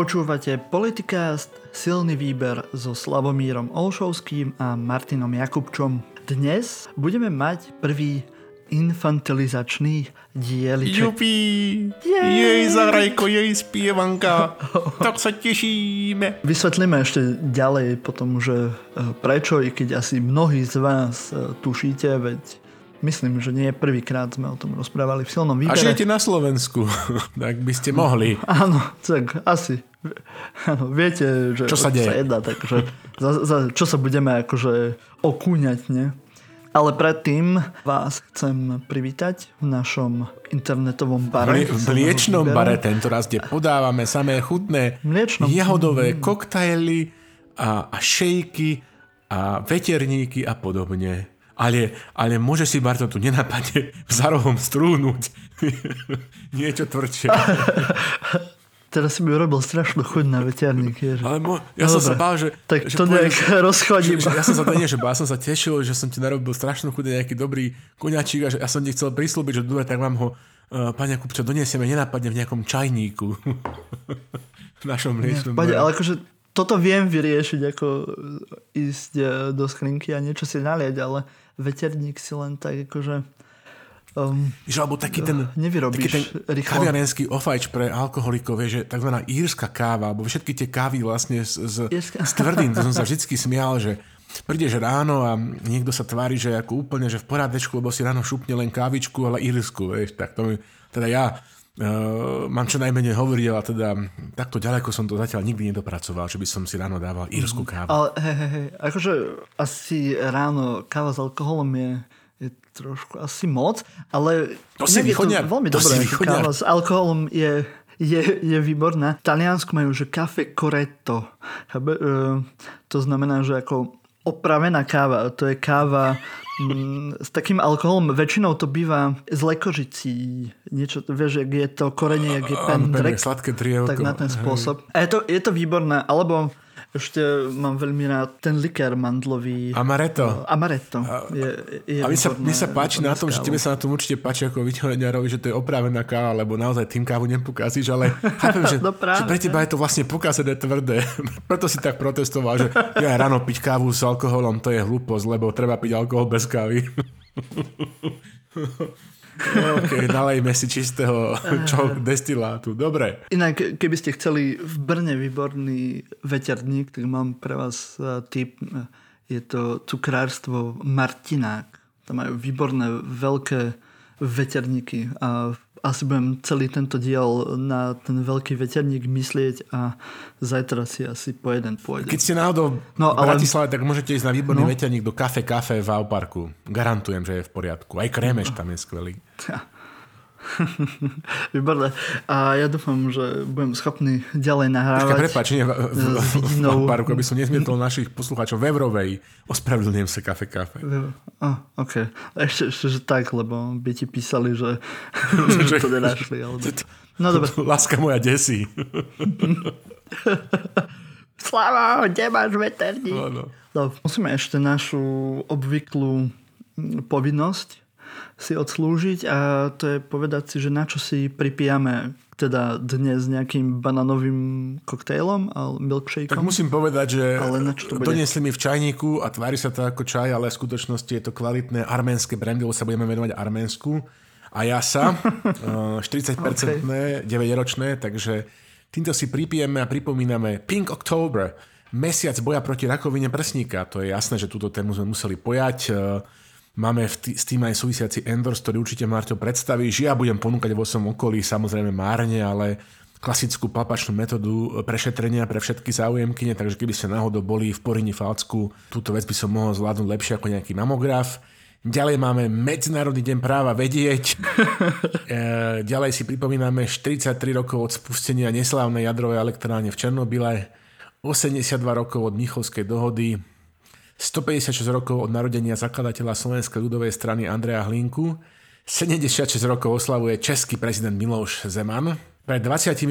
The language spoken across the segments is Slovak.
Počúvate Politikast, silný výber so Slavomírom Olšovským a Martinom Jakubčom. Dnes budeme mať prvý infantilizačný dieliček. Jupi! Jej, jej zahrajko, jej spievanka. tak sa tešíme. Vysvetlíme ešte ďalej potom, že e, prečo, i keď asi mnohí z vás e, tušíte, veď Myslím, že nie prvýkrát sme o tom rozprávali v silnom výbere. A žijete na Slovensku, tak by ste mohli. Áno, tak asi. Viete, že čo sa deje? Sa jedná, takže za, za, čo sa budeme akože okúňať, nie? Ale predtým vás chcem privítať v našom internetovom bare. V mliečnom bare tento raz, kde podávame samé chutné mliečnom. jahodové koktajly a, a šejky a veterníky a podobne ale, ale môže si Barto tu nenapadne za rohom strúhnuť niečo tvrdšie. Teraz si mi urobil strašnú chuť na veterník. Že... Ale mo, ja no som dobre. sa bál, že... Tak že to nejak rozchodím. Že, že, ja som sa nie, že ja som sa tešil, že som ti narobil strašnú chuť nejaký dobrý koňačík a že ja som ti chcel prislúbiť, že dobre, tak vám ho uh, pani Kupča donesieme, nenapadne v nejakom čajníku. v našom mliečnom. ale akože toto viem vyriešiť, ako ísť e, do skrinky a niečo si nalieť, ale veterník si len tak akože... Um, že, alebo taký ten, taký ten rýchlo. kaviarenský ofajč pre alkoholikov, je, že tzv. írska káva, alebo všetky tie kávy vlastne s, s, s tvrdým, to som sa vždy smial, že prídeš ráno a niekto sa tvári, že ako úplne, že v porádečku, lebo si ráno šupne len kávičku, ale írsku, vieš, tak to mi, teda ja Uh, mám čo najmenej hovoriť, ale teda takto ďaleko som to zatiaľ nikdy nedopracoval, že by som si ráno dával írsku kávu. Ale hej, hej, hej, akože asi ráno káva s alkoholom je trošku asi moc, ale to si východňar. veľmi dobré. Káva s alkoholom je, je, je výborná. V Taliansku majú, že kafe corretto. Uh, to znamená, že ako opravená káva. To je káva Mm, s takým alkoholom väčšinou to býva z lekožicí. Niečo, vieš, jak je to korenie, jak je pendrek. Sladké trievko. Tak na ten spôsob. A je to, je to výborné. Alebo ešte mám veľmi rád ten likér mandlový. Amaretto. Amaretto. Je, je a mi sa, mi sa páči na tom, že tebe sa na tom určite páči ako vyťahoňarovi, že to je opravená káva, lebo naozaj tým kávu nepokazíš, ale chápem, že, no že pre teba je to vlastne pokazené tvrdé. Preto si tak protestoval, že ja ráno piť kávu s alkoholom, to je hlúposť, lebo treba piť alkohol bez kávy. OK, nalejme si čistého čo, destilátu. Dobre. Inak, keby ste chceli v Brne výborný veterník, tak mám pre vás e, tip. Je to cukrárstvo Martinák. Tam majú výborné veľké veterníky a asi budem celý tento diel na ten veľký veterník myslieť a zajtra si asi po jeden pôjdem. Keď ste náhodou no, v Bratislave, tak môžete ísť na výborný no. veterník do Kafe Kafe v Auparku. Garantujem, že je v poriadku. Aj krémeš tam je skvelý. Výborné. A ja dúfam, že budem schopný ďalej nahrávať. Počkaj, prepáč, nie, v, v, v, parku, aby som nezmietol našich poslucháčov v Evrovej. Ospravedlňujem sa kafe, kafe. Oh, OK. Ešte, ešte, že tak, lebo by ti písali, že, že to nenašli. Alebo... No dobre. Láska moja desí. Slava, kde máš veterník? No, no. No, musíme ešte našu obvyklú povinnosť si odslúžiť a to je povedať si, že na čo si pripijame teda dnes nejakým bananovým koktejlom a milkshakeom. Tak musím povedať, že ale na čo to doniesli mi v čajníku a tvári sa to ako čaj, ale v skutočnosti je to kvalitné arménske brandy, lebo sa budeme venovať Arménsku. A ja sa, 40-percentné, okay. 9-ročné, takže týmto si pripijeme a pripomíname Pink October, mesiac boja proti rakovine prsníka. To je jasné, že túto tému sme museli pojať. Máme v t- s tým aj súvisiaci endorse, ktorý určite Marťo predstavíš. Ja budem ponúkať vo svojom okolí, samozrejme márne, ale klasickú palpačnú metódu prešetrenia pre všetky záujemkyne, takže keby ste náhodou boli v Porini Falcku, túto vec by som mohol zvládnuť lepšie ako nejaký mamograf. Ďalej máme Medzinárodný deň práva vedieť. E, ďalej si pripomíname 43 rokov od spustenia neslávnej jadrovej elektrárne v Černobyle, 82 rokov od Michovskej dohody, 156 rokov od narodenia zakladateľa Slovenskej ľudovej strany Andreja Hlinku, 76 rokov oslavuje český prezident Miloš Zeman, pred 28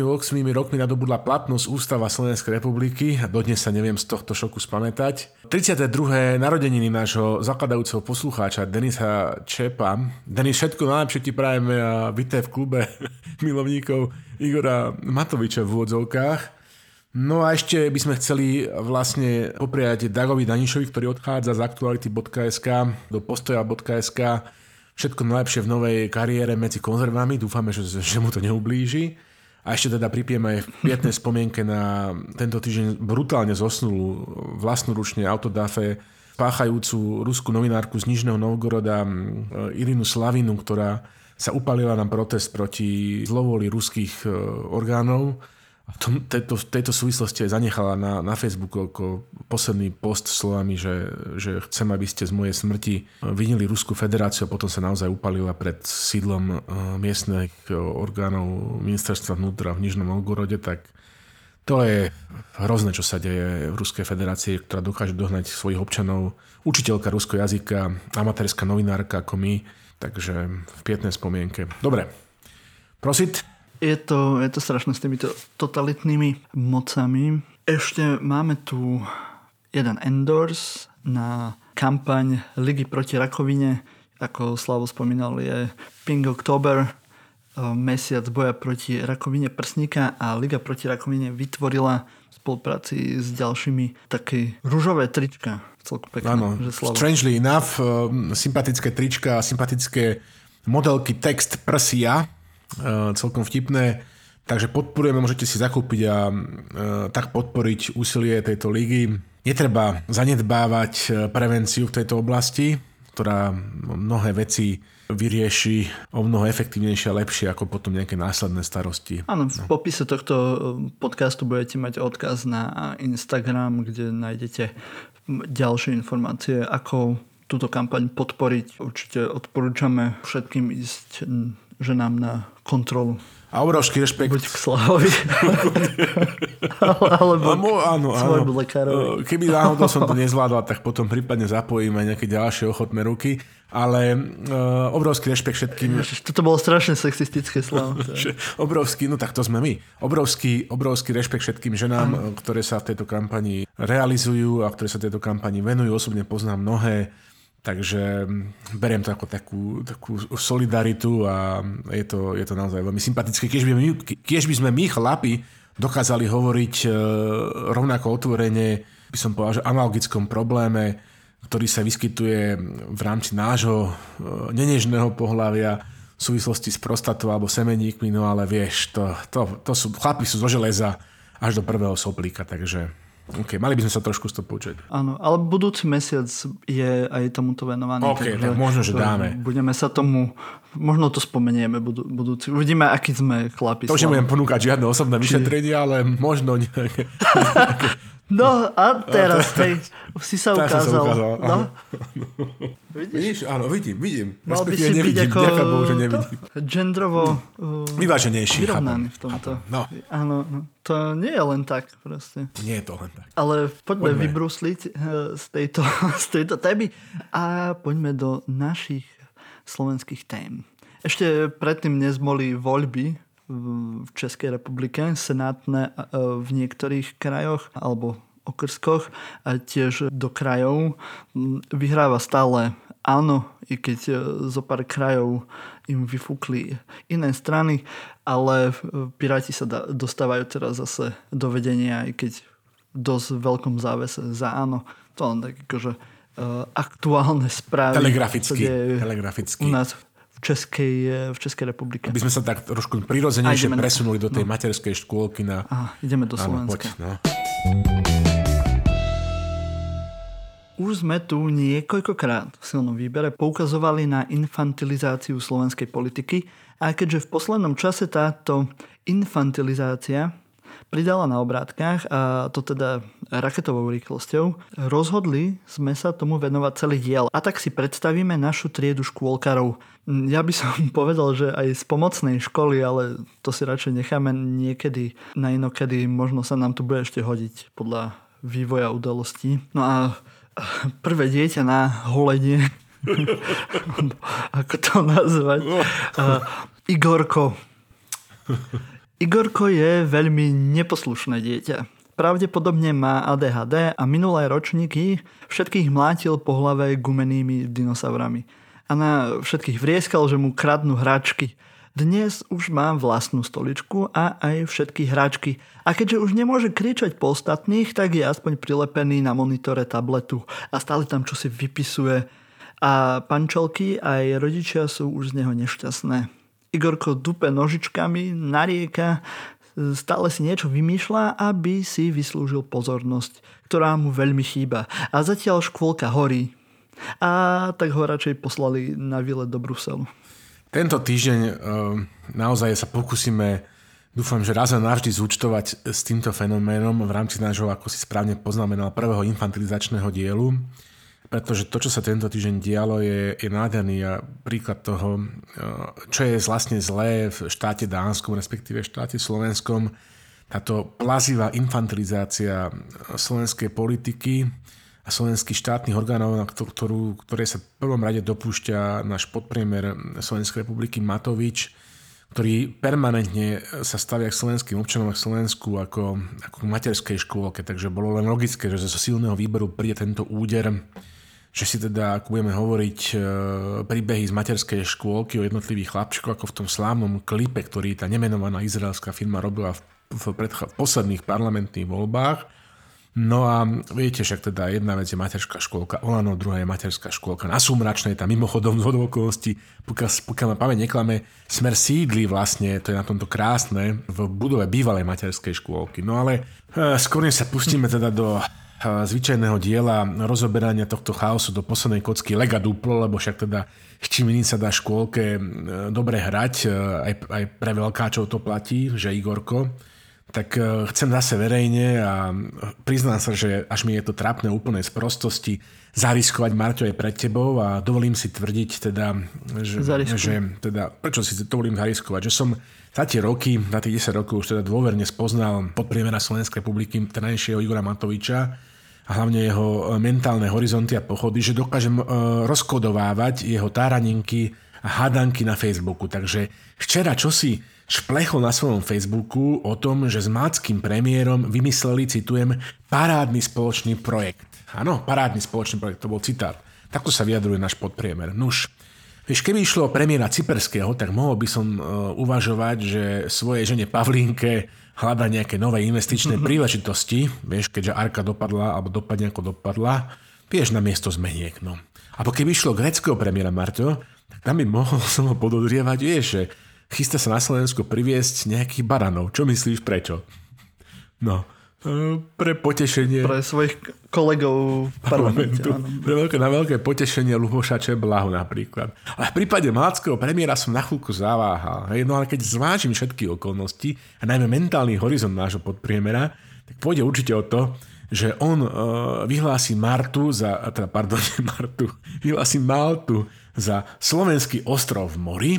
rokmi nadobudla platnosť Ústava Slovenskej republiky a dodnes sa neviem z tohto šoku spamätať. 32. narodeniny nášho zakladajúceho poslucháča Denisa Čepa. Denis, všetko najlepšie ti prajeme a vítaj v klube milovníkov Igora Matoviča v úvodzovkách. No a ešte by sme chceli vlastne popriať Dagovi Danišovi, ktorý odchádza z aktuality.sk do postoja.sk všetko najlepšie v novej kariére medzi konzervami. Dúfame, že, že mu to neublíži. A ešte teda pripiem aj v pietnej spomienke na tento týždeň brutálne zosnulú vlastnoručne autodafe páchajúcu ruskú novinárku z Nižného Novgoroda Irinu Slavinu, ktorá sa upalila na protest proti zlovoli ruských e, orgánov v tejto, tejto súvislosti aj zanechala na, na Facebooku ako posledný post slovami, že, že chcem, aby ste z mojej smrti vinili Ruskú federáciu a potom sa naozaj upalila pred sídlom uh, miestnych orgánov ministerstva vnútra v Nižnom Novgorode, tak to je hrozné, čo sa deje v Ruskej federácii, ktorá dokáže dohnať svojich občanov. Učiteľka ruského jazyka, amatérska novinárka ako my, takže v pietnej spomienke. Dobre, prosit je to, je to strašné s týmito totalitnými mocami. Ešte máme tu jeden endorse na kampaň Ligy proti rakovine. Ako Slavo spomínal, je Pink October, e, mesiac boja proti rakovine prsníka a Liga proti rakovine vytvorila v spolupráci s ďalšími také rúžové trička. Celku pekné. Áno, strangely enough, e, sympatické trička, sympatické modelky text prsia, celkom vtipné. Takže podporujeme, môžete si zakúpiť a eh, tak podporiť úsilie tejto ligy. Netreba zanedbávať eh, prevenciu v tejto oblasti, ktorá mnohé veci vyrieši o mnoho efektívnejšie a lepšie ako potom nejaké následné starosti. Áno, v popise tohto podcastu budete mať odkaz na Instagram, kde nájdete ďalšie informácie, ako túto kampaň podporiť. Určite odporúčame všetkým ísť ženám na kontrolu. A obrovský rešpekt. Buď k Slavovi. Alebo Amo, áno, áno. lekárovi. Keby náhodou som to nezvládol, tak potom prípadne zapojím aj nejaké ďalšie ochotné ruky. Ale uh, obrovský rešpekt všetkým. Toto bolo strašne sexistické slovo. obrovský, no tak to sme my. Obrovský, obrovský rešpekt všetkým ženám, ano. ktoré sa v tejto kampani realizujú a ktoré sa tejto kampani venujú. Osobne poznám mnohé Takže beriem to ako takú, takú solidaritu a je to, je to naozaj veľmi sympatické. Keď by, keď by sme my, chlapi, dokázali hovoriť e, rovnako otvorene, by som povedal, že analogickom probléme, ktorý sa vyskytuje v rámci nášho e, nenežného pohľavia v súvislosti s prostatou alebo semeníkmi, no ale vieš, to, to, to sú, chlapi sú zo železa až do prvého soplíka, takže OK, mali by sme sa trošku z toho poučiť. Áno, ale budúci mesiac je aj tomuto venovaný. OK, takže tak možno, že dáme. Budeme sa tomu, možno to spomenieme budú, budúci. Uvidíme, aký sme chlapi. To už nebudem ponúkať žiadne osobné Či... vyšetrenie, ale možno nejaké, No a teraz tej, si sa ukázal. Sa ukázal. No. Vidíš? Vidíš? Áno, vidím, vidím. Mal by si byť ako Bohu, že nevidím. gendrovo uh, vyváženejší. Vyrovnaný v tomto. No. Áno, no. to nie je len tak proste. Nie je to len tak. Ale poďme, poďme. vybrusliť uh, z tejto, z tejto témy a poďme do našich slovenských tém. Ešte predtým dnes boli voľby v Českej republike, senátne v niektorých krajoch alebo okrskoch a tiež do krajov. Vyhráva stále áno, i keď e, zo pár krajov im vyfúkli iné strany, ale Piráti sa dostávajú teraz zase do vedenia, i keď v dosť veľkom závese za áno. To len tak akože aktuálne správy. Telegraficky. Telegraficky. U nás Českej, v Českej republike. Aby sme sa tak trošku prirodzenejšie presunuli do tej no. materskej škôlky na... Aha, ideme do Slovenska. Áno, poď, no. Už sme tu niekoľkokrát v silnom výbere poukazovali na infantilizáciu slovenskej politiky a keďže v poslednom čase táto infantilizácia pridala na obrátkach a to teda raketovou rýchlosťou, rozhodli sme sa tomu venovať celý diel. A tak si predstavíme našu triedu škôlkarov. Ja by som povedal, že aj z pomocnej školy, ale to si radšej necháme niekedy na inokedy. Možno sa nám to bude ešte hodiť podľa vývoja udalostí. No a prvé dieťa na holenie, ako to nazvať, uh, Igorko. Igorko je veľmi neposlušné dieťa. Pravdepodobne má ADHD a minulé ročníky všetkých mlátil po hlave gumenými dinosaurami. A na všetkých vrieskal, že mu kradnú hračky. Dnes už mám vlastnú stoličku a aj všetky hráčky. A keďže už nemôže kričať po ostatných, tak je aspoň prilepený na monitore tabletu a stále tam čosi vypisuje. A pančelky aj rodičia sú už z neho nešťastné. Igorko dupe nožičkami, narieka, stále si niečo vymýšľa, aby si vyslúžil pozornosť, ktorá mu veľmi chýba. A zatiaľ škôlka horí. A tak ho radšej poslali na výlet do Bruselu. Tento týždeň uh, naozaj sa pokúsime, dúfam, že raz a navždy zúčtovať s týmto fenoménom v rámci nášho, ako si správne poznamenal, prvého infantilizačného dielu, pretože to, čo sa tento týždeň dialo, je, je nádherný a príklad toho, uh, čo je vlastne zlé v štáte Dánskom, respektíve v štáte Slovenskom, táto plazivá infantilizácia slovenskej politiky, a slovenských štátnych orgánov, na ktorú, ktoré sa v prvom rade dopúšťa náš podpriemer Slovenskej republiky Matovič, ktorý permanentne sa stavia k slovenským občanom a k Slovensku ako, ako k materskej škôlke. Takže bolo len logické, že zo silného výberu príde tento úder, že si teda, ako budeme hovoriť, e, príbehy z materskej škôlky o jednotlivých chlapčkoch, ako v tom slávnom klipe, ktorý tá nemenovaná izraelská firma robila v, v, v posledných parlamentných voľbách, No a viete, však teda jedna vec je materská škôlka Olano, druhá je materská škôlka na Sumračnej, tam mimochodom z okolností, pokiaľ, pokiaľ ma pamäť neklame, smer sídli vlastne, to je na tomto krásne, v budove bývalej materskej škôlky. No ale e, skôr sa pustíme teda do zvyčajného diela rozoberania tohto chaosu do poslednej kocky lega duplo, lebo však teda čím sa dá škôlke e, dobre hrať, aj, aj pre veľkáčov to platí, že Igorko. Tak chcem zase verejne a priznám sa, že až mi je to trápne úplnej sprostosti zariskovať Marťo je pred tebou a dovolím si tvrdiť teda, že, že teda, prečo si dovolím zariskovať, že som za tie roky, za tých 10 rokov už teda dôverne spoznal podpriemera Slovenskej republiky, tenajšieho Igora Matoviča a hlavne jeho e, mentálne horizonty a pochody, že dokážem uh, rozkodovávať jeho táraninky a hádanky na Facebooku. Takže včera čo si šplechol na svojom Facebooku o tom, že s máckým premiérom vymysleli, citujem, parádny spoločný projekt. Áno, parádny spoločný projekt, to bol citát. Takto sa vyjadruje náš podpriemer. Nuž, Vieš, keby išlo o premiéra Cyperského, tak mohol by som uh, uvažovať, že svojej žene Pavlínke hľada nejaké nové investičné príležitosti, vieš, keďže Arka dopadla, alebo dopadne ako dopadla, vieš, na miesto zmeniek, no. A keby išlo greckého premiéra Marto, tak tam by mohol som ho podozrievať, vieš, že chystá sa na Slovensku priviesť nejakých baranov. Čo myslíš, prečo? No, e, pre potešenie... Pre svojich kolegov v parlamentu. Pre veľké, na veľké potešenie Luboša Čeblahu napríklad. Ale v prípade malackého premiéra som na chvíľku zaváhal. Hej? No ale keď zvážim všetky okolnosti a najmä mentálny horizont nášho podpriemera, tak pôjde určite o to, že on uh, vyhlási Martu za, teda pardon, Martu, vyhlási Maltu za slovenský ostrov v mori,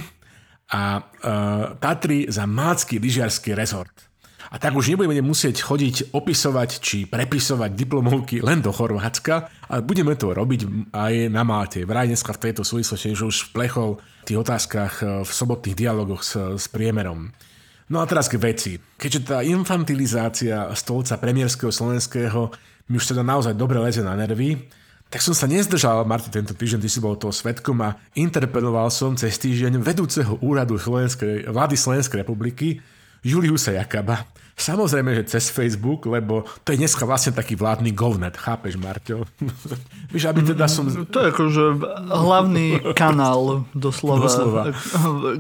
a uh, Tatry za mácky lyžiarsky rezort. A tak už nebudeme musieť chodiť opisovať či prepisovať diplomovky len do Chorvátska, ale budeme to robiť aj na Máte. Vraj dneska v tejto súvislosti, že už plechol v tých otázkach e, v sobotných dialogoch s, s priemerom. No a teraz k veci. Keďže tá infantilizácia stolca premiérskeho slovenského mi už teda naozaj dobre leze na nervy, tak som sa nezdržal, Martin, tento týždeň, ty si bol toho svetkom a interpeloval som cez týždeň vedúceho úradu Slovenskej, vlády Slovenskej republiky Juliusa Jakaba. Samozrejme, že cez Facebook, lebo to je dneska vlastne taký vládny govnet, chápeš, Marťo? Víš, aby teda som... To je akože hlavný kanál doslova, doslova,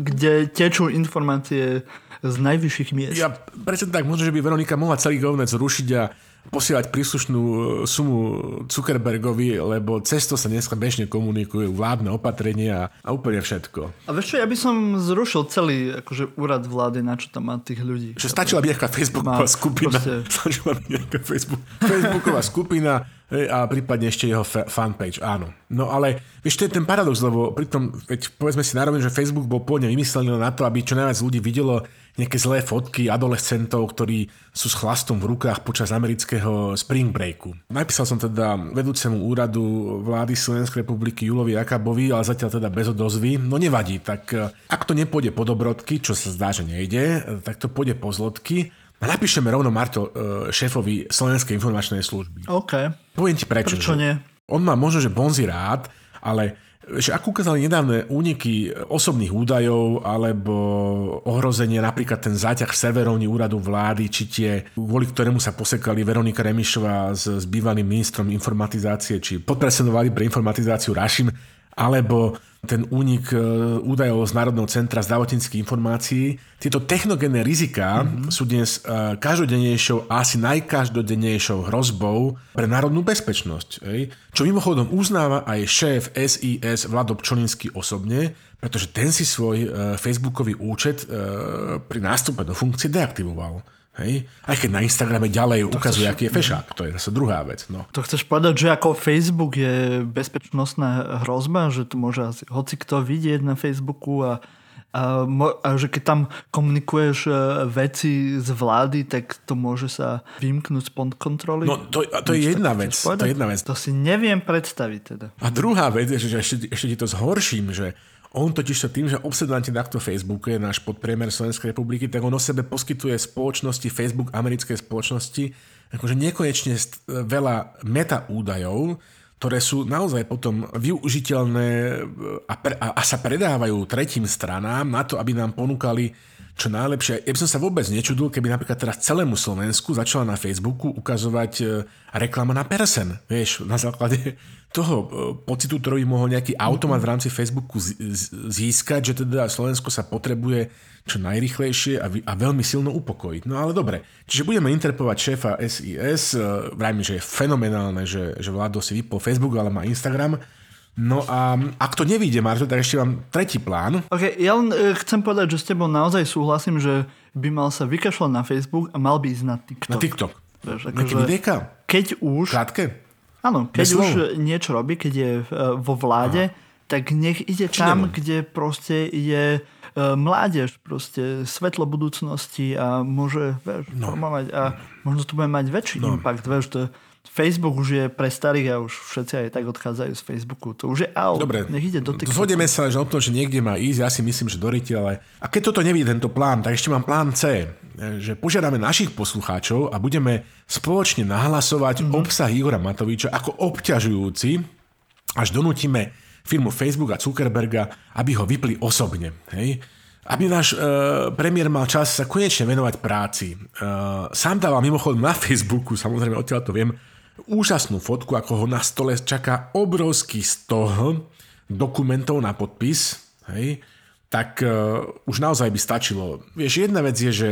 kde tečú informácie z najvyšších miest. Ja prečo tak, možno, že by Veronika mohla celý govnet zrušiť a posielať príslušnú e, sumu Zuckerbergovi, lebo cez to sa dneska bežne komunikujú vládne opatrenia a úplne všetko. A vieš čo, ja by som zrušil celý akože, úrad vlády, na čo tam má tých ľudí. Že stačila by nejaká Facebooková skupina. Proste... Stačila by nejaká Facebook, Facebooková skupina a prípadne ešte jeho fanpage, áno. No ale vieš, to je ten paradox, lebo pritom, veď povedzme si nároveň, že Facebook bol pôvodne vymyslený na to, aby čo najviac ľudí videlo nejaké zlé fotky adolescentov, ktorí sú s chlastom v rukách počas amerického spring breaku. Napísal som teda vedúcemu úradu vlády Slovenskej republiky Julovi Jakabovi, ale zatiaľ teda bez odozvy. No nevadí, tak eh, ak to nepôjde po dobrodky, čo sa zdá, že nejde, eh, tak to pôjde po zlotky. A napíšeme rovno Marto eh, šéfovi Slovenskej informačnej služby. OK. Poviem ti prečo. Prečo nie? On má možno, že bonzi rád, ale že ako ukázali nedávne úniky osobných údajov alebo ohrozenie napríklad ten záťah serverovní úradu vlády, či tie, kvôli ktorému sa posekali Veronika Remišová s, s bývalým ministrom informatizácie, či podpresenovali pre informatizáciu Rašim, alebo ten únik e, údajov z Národného centra zdravotníckých informácií. Tieto technogénne riziká mm-hmm. sú dnes e, každodennejšou a asi najkaždodennejšou hrozbou pre národnú bezpečnosť. Čo mimochodom uznáva aj šéf SIS Vlado Pčolinský osobne, pretože ten si svoj e, facebookový účet pri nástupe do funkcie deaktivoval. Hej? Aj keď na Instagrame ďalej to ukazuje, chceš... aký je fešák. To je zase druhá vec. No. To chceš povedať, že ako Facebook je bezpečnostná hrozba, že to môže asi hoci kto vidieť na Facebooku a, a, a že keď tam komunikuješ e, veci z vlády, tak to môže sa vymknúť spod kontroly? No to, to, je jedna vec, to je jedna vec. To si neviem predstaviť teda. A druhá vec je, že ešte, ešte ti to zhorším, že on totiž sa tým, že obsedante takto Facebooku je náš podpriemer Slovenskej republiky, tak on o sebe poskytuje spoločnosti, Facebook americkej spoločnosti, akože nekonečne veľa meta údajov, ktoré sú naozaj potom využiteľné a, pre, a, a sa predávajú tretím stranám na to, aby nám ponúkali čo najlepšie. Ja by som sa vôbec nečudil, keby napríklad teraz celému Slovensku začala na Facebooku ukazovať e, reklama na persen. Vieš, na základe toho e, pocitu, ktorý mohol nejaký automat v rámci Facebooku získať, že teda Slovensko sa potrebuje čo najrychlejšie a, a veľmi silno upokojiť. No ale dobre, čiže budeme interpovať šéfa SIS, e, vrajme, že je fenomenálne, že, že Vlado si vypol Facebook, ale má Instagram, No a ak to nevíde, Marto, tak ešte mám tretí plán. Ok, ja len e, chcem povedať, že s tebou naozaj súhlasím, že by mal sa vykašľať na Facebook a mal by ísť na TikTok. Na TikTok. Vieš, akože, videjka? Keď už... Krátke? Áno, keď už niečo robí, keď je e, vo vláde, Aha. tak nech ide tam, nemám? kde proste je e, mládež, proste svetlo budúcnosti a môže, vieš, no. formovať a možno to bude mať väčší no. impact, vieš, to Facebook už je pre starých a už všetci aj tak odchádzajú z Facebooku. To už je out. Dobre, nech ide do TikToku. Zhodneme sa, že o tom, že niekde má ísť, ja si myslím, že do ale... A keď toto neví tento plán, tak ešte mám plán C, že požiadame našich poslucháčov a budeme spoločne nahlasovať mm-hmm. obsah Igora Matoviča ako obťažujúci, až donútime firmu Facebook a Zuckerberga, aby ho vypli osobne. Hej? aby náš e, premiér mal čas sa konečne venovať práci. E, sám dáva mimochodom na Facebooku, samozrejme odtiaľ to viem, úžasnú fotku, ako ho na stole čaká obrovský stoh dokumentov na podpis, hej, tak uh, už naozaj by stačilo. Vieš, jedna vec je, že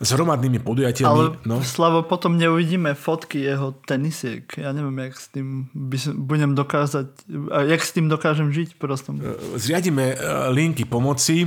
s hromadnými podujatiami... Ale no. Slavo, potom neuvidíme fotky jeho tenisiek. Ja neviem, jak s tým by budem dokázať, jak s tým dokážem žiť prostom. E, zriadíme e, linky pomoci,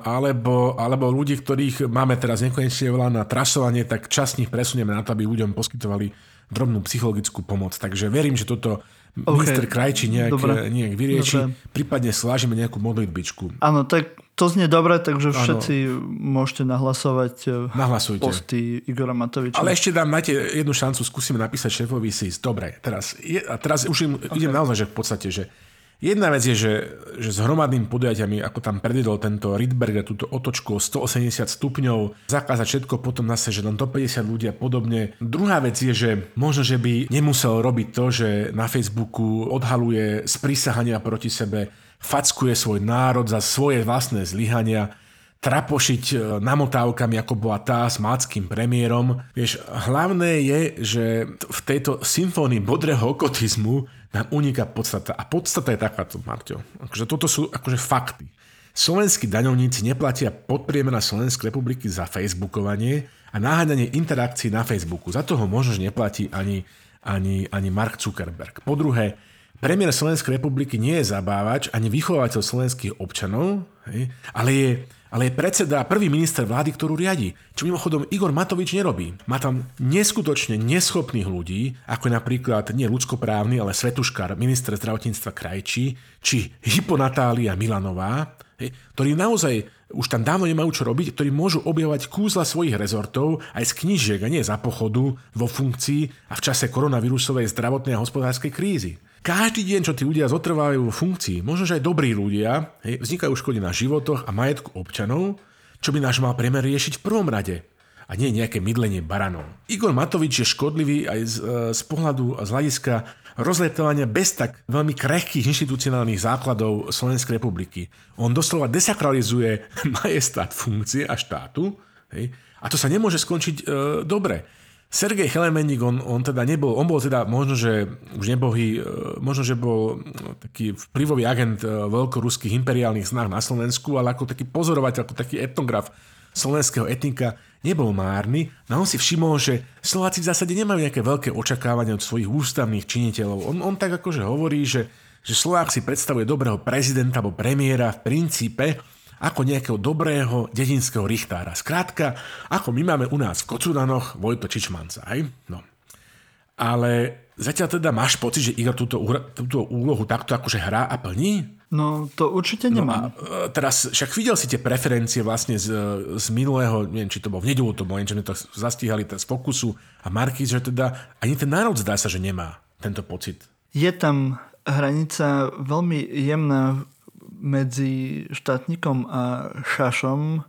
alebo, alebo ľudí, ktorých máme teraz nekonečne veľa na trasovanie, tak čas nich presunieme na to, aby ľuďom poskytovali drobnú psychologickú pomoc. Takže verím, že toto okay. minister Krajči nejak, nejak vyrieši. Dobre. Prípadne slážime nejakú modlitbičku. Áno, tak to znie dobre, takže všetci ano. môžete nahlasovať e, Nahlasujte. posty Igora Matoviča. Ale ešte dám, máte jednu šancu, skúsime napísať šéfovi SIS. Dobre, teraz, je, a teraz už im, okay. idem naozaj, že v podstate, že Jedna vec je, že, že s hromadnými podujatiami, ako tam predvedol tento Rydberg a túto otočku o 180 stupňov, zakázať všetko, potom zase, že len do 50 ľudí a podobne. Druhá vec je, že možno, že by nemusel robiť to, že na Facebooku odhaluje sprísahania proti sebe, fackuje svoj národ za svoje vlastné zlyhania, trapošiť e, namotávkami, ako bola tá s máckým premiérom. Vieš, hlavné je, že v tejto symfónii bodrého okotizmu nám uniká podstata. A podstata je takáto, Marťo. Akože toto sú akože fakty. Slovenskí daňovníci neplatia podpriemerná Slovenskej republiky za facebookovanie a náhľadanie interakcií na Facebooku. Za toho možno, neplatí ani, ani, ani Mark Zuckerberg. Po druhé, premiér Slovenskej republiky nie je zabávač ani vychovateľ slovenských občanov, hej, ale je ale je predseda prvý minister vlády, ktorú riadi. Čo mimochodom Igor Matovič nerobí. Má tam neskutočne neschopných ľudí, ako napríklad nie ľudskoprávny, ale Svetuškár, minister zdravotníctva Krajčí, či Hyponatália Milanová, ktorí naozaj už tam dávno nemajú čo robiť, ktorí môžu objavovať kúzla svojich rezortov aj z knižiek a nie za pochodu, vo funkcii a v čase koronavírusovej zdravotnej a hospodárskej krízy. Každý deň, čo tí ľudia zotrvávajú vo funkcii, možno, že aj dobrí ľudia, hej, vznikajú škody na životoch a majetku občanov, čo by náš mal priemer riešiť v prvom rade a nie nejaké mydlenie baranov. Igor Matovič je škodlivý aj z, e, z pohľadu z hľadiska rozletovania bez tak veľmi krehkých inštitucionálnych základov Slovenskej republiky. On doslova desakralizuje majestát funkcie a štátu hej, a to sa nemôže skončiť e, dobre. Sergej Chelemeník, on, on teda nebol, on bol teda možno, že už nebohý, e, možno, že bol no, taký vplyvový agent e, veľkoruských imperiálnych snách na Slovensku, ale ako taký pozorovateľ, ako taký etnograf slovenského etnika nebol márny, no on si všimol, že Slováci v zásade nemajú nejaké veľké očakávania od svojich ústavných činiteľov. On, on tak akože hovorí, že, že Slovák si predstavuje dobrého prezidenta alebo premiéra v princípe ako nejakého dobrého dedinského richtára. Skrátka, ako my máme u nás v Kocudanoch Vojto Čičmanca. Aj? No. Ale zatiaľ teda máš pocit, že Igor túto, túto úlohu takto akože hrá a plní? No to určite nemám. No a e, teraz však videl si tie preferencie vlastne z, z minulého, neviem, či to bol v nedelu, to bolo niečo, to zastihali z Fokusu a Markýz, že teda ani ten národ zdá sa, že nemá tento pocit. Je tam hranica veľmi jemná medzi štátnikom a šašom,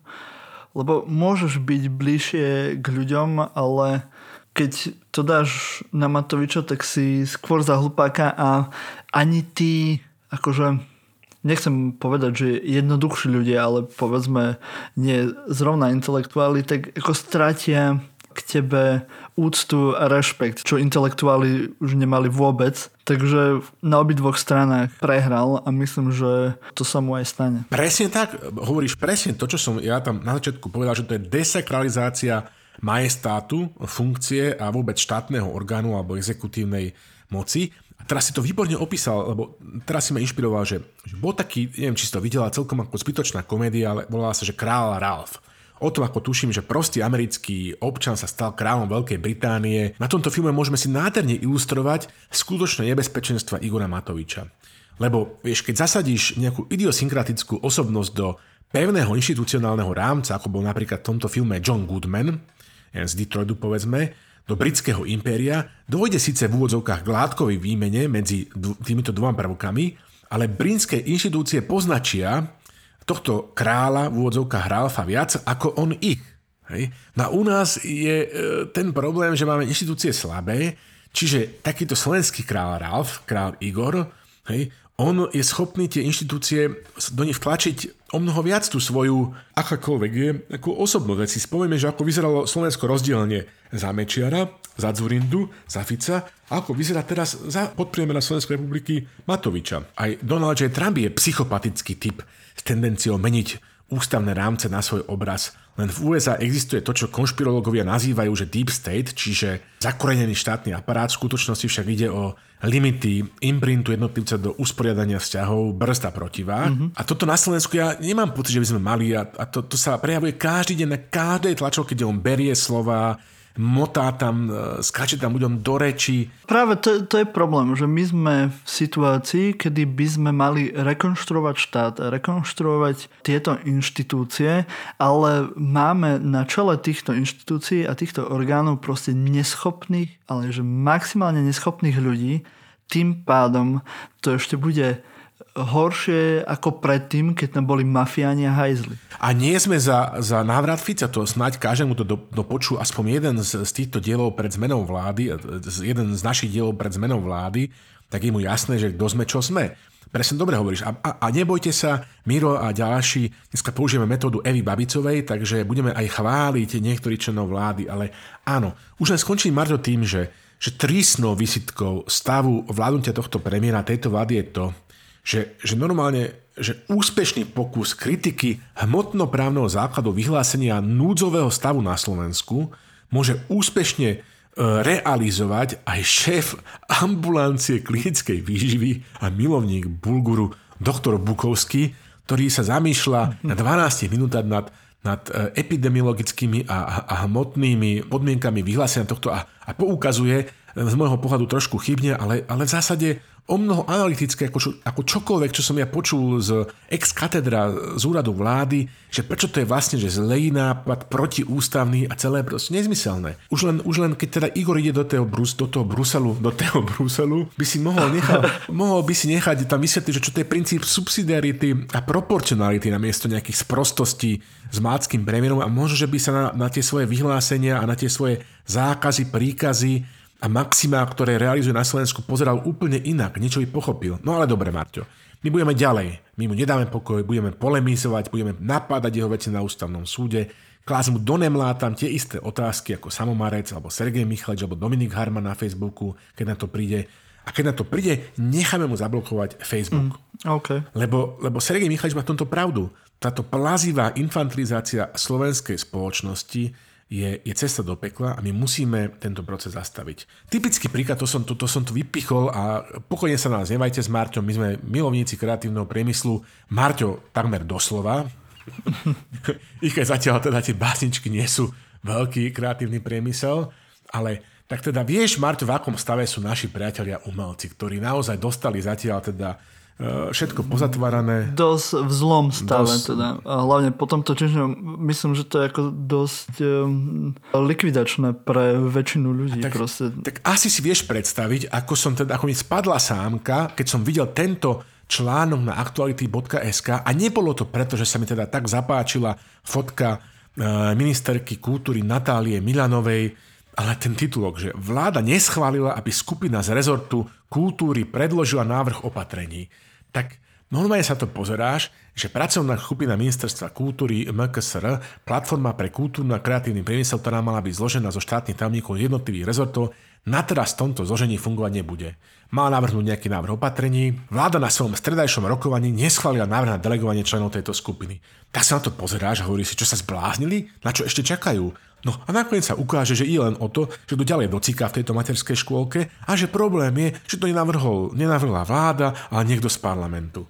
lebo môžeš byť bližšie k ľuďom, ale keď to dáš na Matoviča, tak si skôr za hlupáka a ani ty akože nechcem povedať, že jednoduchší ľudia, ale povedzme nie zrovna intelektuáli, tak ako stratia k tebe úctu a rešpekt, čo intelektuáli už nemali vôbec. Takže na obidvoch stranách prehral a myslím, že to sa mu aj stane. Presne tak, hovoríš presne to, čo som ja tam na začiatku povedal, že to je desakralizácia majestátu, funkcie a vôbec štátneho orgánu alebo exekutívnej moci. A teraz si to výborne opísal, lebo teraz si ma inšpiroval, že, že bol taký, neviem, či si to videla celkom ako zbytočná komédia, ale volala sa, že Kráľ Ralph. O tom, ako tuším, že prostý americký občan sa stal kráľom Veľkej Británie. Na tomto filme môžeme si nádherne ilustrovať skutočné nebezpečenstva Igora Matoviča. Lebo, vieš, keď zasadíš nejakú idiosynkratickú osobnosť do pevného inštitucionálneho rámca, ako bol napríklad v tomto filme John Goodman, z Detroitu povedzme, do britského impéria, dôjde síce v úvodzovkách k výmene medzi týmito dvoma prvkami, ale britské inštitúcie poznačia tohto kráľa v úvodzovkách Ralfa viac ako on ich. Hej. No u nás je e, ten problém, že máme inštitúcie slabé, čiže takýto slovenský král Ralf, král Igor, hej, on je schopný tie inštitúcie do nich vtlačiť o mnoho viac tú svoju, akákoľvek je, ako osobnú veci. Spomeňme, že ako vyzeralo Slovensko rozdielne za Mečiara, za Zurindu, za Fica a ako vyzerá teraz za podpriemera Slovenskej republiky Matoviča. Aj Donald J. Trump je psychopatický typ s tendenciou meniť ústavné rámce na svoj obraz. Len v USA existuje to, čo konšpirológovia nazývajú, že deep state, čiže zakorenený štátny aparát. V skutočnosti však ide o limity imprintu jednotlivca do usporiadania vzťahov, brzda protivá. Mm-hmm. A toto na Slovensku ja nemám pocit, že by sme mali a, a to, to sa prejavuje každý deň na každej tlačovke, kde on berie slova, motá tam, e, skáče tam ľuďom do reči. Práve to, to je problém, že my sme v situácii, kedy by sme mali rekonštruovať štát, rekonštruovať tieto inštitúcie, ale máme na čele týchto inštitúcií a týchto orgánov proste neschopných, ale že maximálne neschopných ľudí, tým pádom to ešte bude horšie ako predtým, keď tam boli mafiáni a hajzli. A nie sme za, za návrat Fica, to snáď každému to do, do aspoň jeden z, z týchto dielov pred zmenou vlády, jeden z našich dielov pred zmenou vlády, tak je mu jasné, že kto sme, čo sme. Presne dobre hovoríš. A, a, a nebojte sa, Miro a ďalší, dneska použijeme metódu Evy Babicovej, takže budeme aj chváliť niektorých členov vlády, ale áno, už len skončí Marto tým, že, že trísnou vysitkou stavu vládnutia tohto premiéra tejto vlády je to, že, že normálne že úspešný pokus kritiky hmotnoprávneho základu vyhlásenia núdzového stavu na Slovensku môže úspešne e, realizovať aj šéf ambulancie klinickej výživy a milovník Bulguru doktor Bukovský, ktorý sa zamýšľa na 12 minútach nad, nad e, epidemiologickými a, a hmotnými podmienkami vyhlásenia tohto a, a poukazuje e, z môjho pohľadu trošku chybne, ale, ale v zásade o mnoho analytické ako, čo, ako čokoľvek, čo som ja počul z ex katedra z úradu vlády, že prečo to je vlastne že zlej nápad, protiústavný a celé proste nezmyselné. Už len, už len keď teda Igor ide do toho, Brus, do toho Bruselu, do toho Bruselu, by si mohol, nechal, mohol by si nechať tam vysvetliť, že čo to je princíp subsidiarity a proporcionality namiesto nejakých sprostostí s máckým premiérom a možno, že by sa na, na tie svoje vyhlásenia a na tie svoje zákazy, príkazy a Maxima, ktoré realizuje na Slovensku, pozeral úplne inak, niečo by pochopil. No ale dobre, Marťo, my budeme ďalej, my mu nedáme pokoj, budeme polemizovať, budeme napádať jeho veci na ústavnom súde, klás mu do nemlá tam tie isté otázky ako Samomarec, alebo Sergej Michalič, alebo Dominik Harman na Facebooku, keď na to príde. A keď na to príde, necháme mu zablokovať Facebook. Mm, okay. lebo, lebo Sergej Michalič má v tomto pravdu. Táto plazivá infantilizácia slovenskej spoločnosti je, je cesta do pekla a my musíme tento proces zastaviť. Typický príklad, to som, to, to som tu vypichol a pokojne sa nás nevajte s Marťom, my sme milovníci kreatívneho priemyslu. Marťo takmer doslova, ich keď zatiaľ teda tie básničky nie sú veľký kreatívny priemysel, ale tak teda vieš, Marťo, v akom stave sú naši priatelia umelci, ktorí naozaj dostali zatiaľ teda všetko pozatvárané. Dosť v zlom stave dosť... teda. A hlavne po tomto čiže myslím, že to je ako dosť um, likvidačné pre väčšinu ľudí. Tak, proste. tak asi si vieš predstaviť, ako som teda, ako mi spadla sámka, keď som videl tento článok na aktuality.sk a nebolo to preto, že sa mi teda tak zapáčila fotka uh, ministerky kultúry Natálie Milanovej, ale ten titulok, že vláda neschválila, aby skupina z rezortu kultúry predložila návrh opatrení tak normálne sa to pozeráš, že pracovná skupina Ministerstva kultúry MKSR, platforma pre kultúrnu a kreatívny priemysel, ktorá mala byť zložená zo štátnych tajomníkov jednotlivých rezortov, na teraz v tomto zložení fungovať nebude. Má navrhnúť nejaký návrh opatrení, vláda na svojom stredajšom rokovaní neschválila návrh na delegovanie členov tejto skupiny. Tak sa na to pozeráš a hovoríš si, čo sa zbláznili? Na čo ešte čakajú? No a nakoniec sa ukáže, že je len o to, že tu ďalej docíka v tejto materskej škôlke a že problém je, že to nenavrhol, nenavrhla vláda, ale niekto z parlamentu.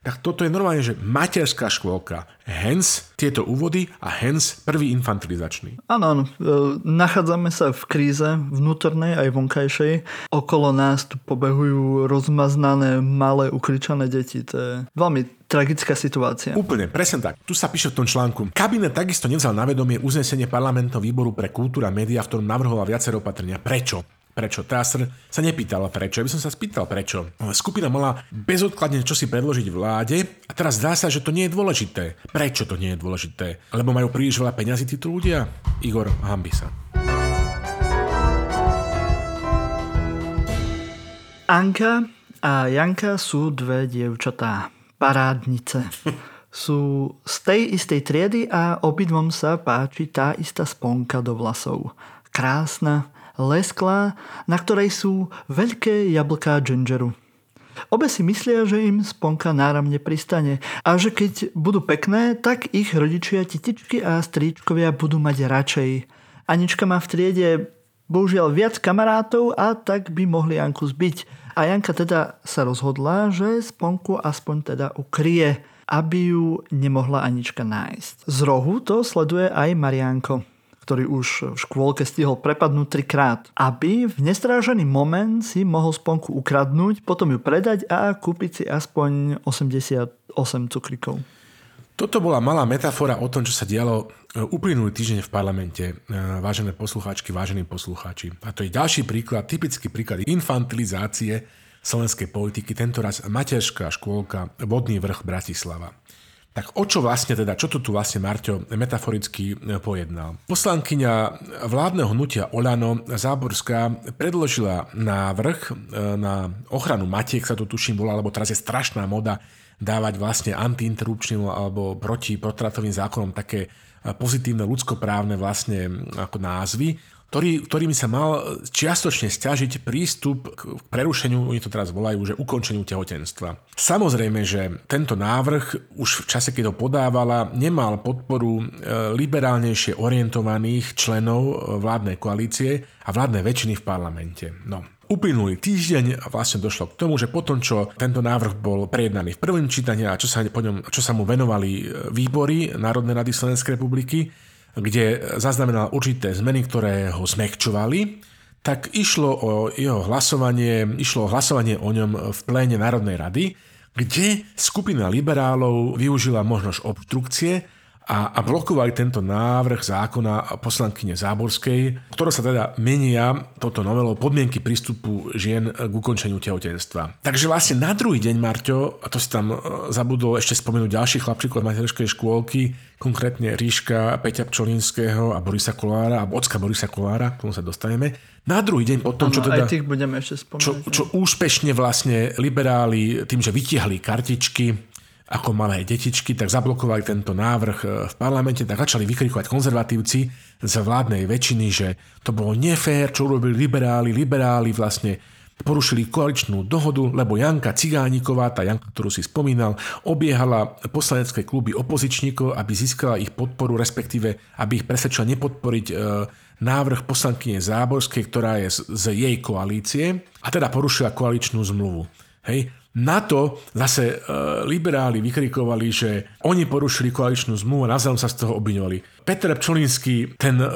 Tak, toto je normálne, že materská škôlka. Hens tieto úvody a hens prvý infantilizačný. Áno, áno. E, nachádzame sa v kríze vnútornej aj vonkajšej. Okolo nás tu pobehujú rozmaznané, malé, ukričané deti. To je veľmi tragická situácia. Úplne, presne tak. Tu sa píše v tom článku. Kabinet takisto nevzal na vedomie uznesenie parlamentného výboru pre kultúru a médiá, v ktorom navrhoval viacero opatrenia. Prečo? Prečo? Teraz sa nepýtala prečo. Ja by som sa spýtal prečo. Skupina mala bezodkladne čo si predložiť vláde a teraz zdá sa, že to nie je dôležité. Prečo to nie je dôležité? Lebo majú príliš veľa peňazí títo ľudia? Igor Hambisa. Anka a Janka sú dve dievčatá parádnice. Sú z tej istej triedy a obidvom sa páči tá istá sponka do vlasov. Krásna, lesklá, na ktorej sú veľké jablká gingeru. Obe si myslia, že im sponka náramne pristane a že keď budú pekné, tak ich rodičia, titičky a stríčkovia budú mať radšej. Anička má v triede bohužiaľ viac kamarátov a tak by mohli Janku zbiť a Janka teda sa rozhodla, že sponku aspoň teda ukrie, aby ju nemohla Anička nájsť. Z rohu to sleduje aj Marianko, ktorý už v škôlke stihol prepadnúť trikrát, aby v nestrážený moment si mohol sponku ukradnúť, potom ju predať a kúpiť si aspoň 88 cukrikov. Toto bola malá metafora o tom, čo sa dialo e, uplynulý týždeň v parlamente, e, vážené poslucháčky, vážení poslucháči. A to je ďalší príklad, typický príklad infantilizácie slovenskej politiky, tentoraz materská škôlka Vodný vrch Bratislava. Tak o čo vlastne teda, čo tu tu vlastne Marťo metaforicky e, pojednal? Poslankyňa vládneho hnutia Olano Záborská predložila návrh na ochranu matiek, sa to tuším volá, lebo teraz je strašná moda dávať vlastne antiinterrupčným alebo proti potratovým zákonom také eh, pozitívne ľudskoprávne vlastne ako názvy, ktorý, ktorými sa mal čiastočne stiažiť prístup k prerušeniu, oni to teraz volajú, že ukončeniu tehotenstva. Samozrejme, že tento návrh už v čase, keď ho podávala, nemal podporu eh, liberálnejšie orientovaných členov eh, vládnej koalície a vládnej väčšiny v parlamente. No, Uplynulý týždeň vlastne došlo k tomu, že potom, čo tento návrh bol prejednaný v prvom čítaní a čo sa, po ňom, čo sa mu venovali e, výbory Národnej rady Slovenskej republiky, kde zaznamenal určité zmeny, ktoré ho zmekčovali, tak išlo o jeho hlasovanie, išlo o hlasovanie o ňom v pléne Národnej rady, kde skupina liberálov využila možnosť obstrukcie a, a blokovali tento návrh zákona poslankyne Záborskej, ktorá sa teda menia toto novelo podmienky prístupu žien k ukončeniu tehotenstva. Takže vlastne na druhý deň, Marťo, a to si tam e, zabudol ešte spomenúť ďalších chlapčíkov z materskej škôlky, konkrétne Ríška, Peťa Pčolinského a Borisa Kolára, a ocka Borisa Kolára, k tomu sa dostaneme. Na druhý deň potom, ano, čo teda... Tých budeme ešte spomínať. Čo, čo úspešne vlastne liberáli tým, že vytiahli kartičky, ako malé detičky, tak zablokovali tento návrh e, v parlamente, tak začali vykrikovať konzervatívci z vládnej väčšiny, že to bolo nefér, čo urobili liberáli. Liberáli vlastne porušili koaličnú dohodu, lebo Janka Cigániková, tá Janka, ktorú si spomínal, obiehala poslanecké kluby opozičníkov, aby získala ich podporu, respektíve aby ich presvedčila nepodporiť e, návrh poslankyne Záborskej, ktorá je z, z jej koalície a teda porušila koaličnú zmluvu. Hej. Na to zase e, liberáli vykrikovali, že oni porušili koaličnú zmluvu a navzájom sa z toho obviňovali. Peter Pčolinský, ten e,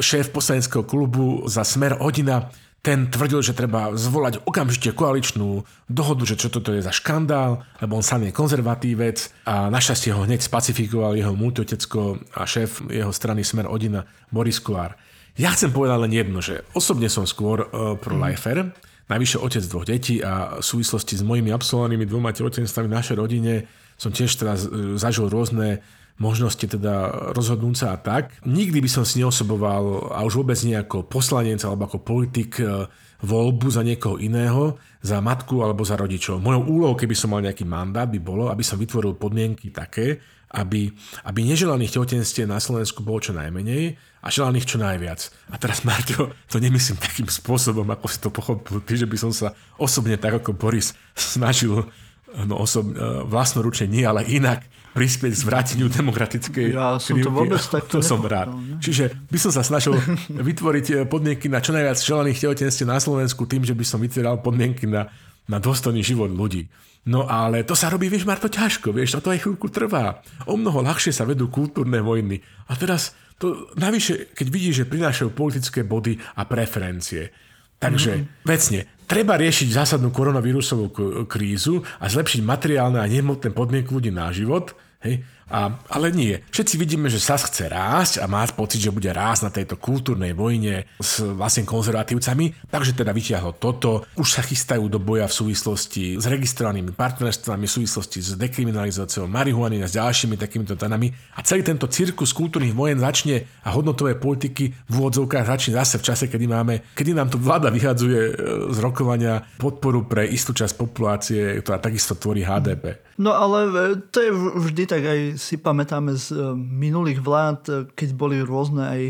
šéf poslaneckého klubu za Smer Odina, ten tvrdil, že treba zvolať okamžite koaličnú dohodu, že čo toto je za škandál, lebo on sám je konzervatívec a našťastie ho hneď spacifikoval jeho multiotecko a šéf jeho strany Smer Odina Boris Kolár. Ja chcem povedať len jedno, že osobne som skôr uh, pro lifer, mm najvyššie otec dvoch detí a v súvislosti s mojimi absolvovanými dvoma tehotenstvami v našej rodine som tiež teraz e, zažil rôzne možnosti teda rozhodnúť sa a tak. Nikdy by som si neosoboval, a už vôbec nie ako poslanec alebo ako politik, e, voľbu za niekoho iného, za matku alebo za rodičov. Mojou úlohou, keby som mal nejaký mandát, by bolo, aby som vytvoril podmienky také, aby, aby neželaných tehotenstiev na Slovensku bolo čo najmenej a želaných čo najviac. A teraz, Marťo, to nemyslím takým spôsobom, ako si to pochopil ty, že by som sa osobne tak ako Boris snažil no osob, e, vlastnoručne nie, ale inak prispieť k zvráteniu demokratickej Ja som krivky. to vôbec takto To som rád. Čiže by som sa snažil vytvoriť e, podmienky na čo najviac želaných tehotenstiev na Slovensku tým, že by som vytváral podmienky na, na dôstojný život ľudí. No ale to sa robí, vieš, Marto, ťažko, vieš, to aj chvíľku trvá. O mnoho ľahšie sa vedú kultúrne vojny. A teraz to navyše, keď vidíš, že prinášajú politické body a preferencie. Takže mm-hmm. vecne, treba riešiť zásadnú koronavírusovú krízu a zlepšiť materiálne a nehmotné podmienky ľudí na život, hej, a, ale nie. Všetci vidíme, že SAS chce rásť a má pocit, že bude rásť na tejto kultúrnej vojne s vlastne konzervatívcami, takže teda vyťahlo toto. Už sa chystajú do boja v súvislosti s registrovanými partnerstvami, v súvislosti s dekriminalizáciou marihuany a s ďalšími takýmito tanami. A celý tento cirkus kultúrnych vojen začne a hodnotové politiky v úvodzovkách začne zase v čase, kedy, máme, kedy nám tu vláda vyhadzuje e, z rokovania podporu pre istú časť populácie, ktorá takisto tvorí HDP. No ale e, to je vždy tak aj si pamätáme z e, minulých vlád, e, keď boli rôzne aj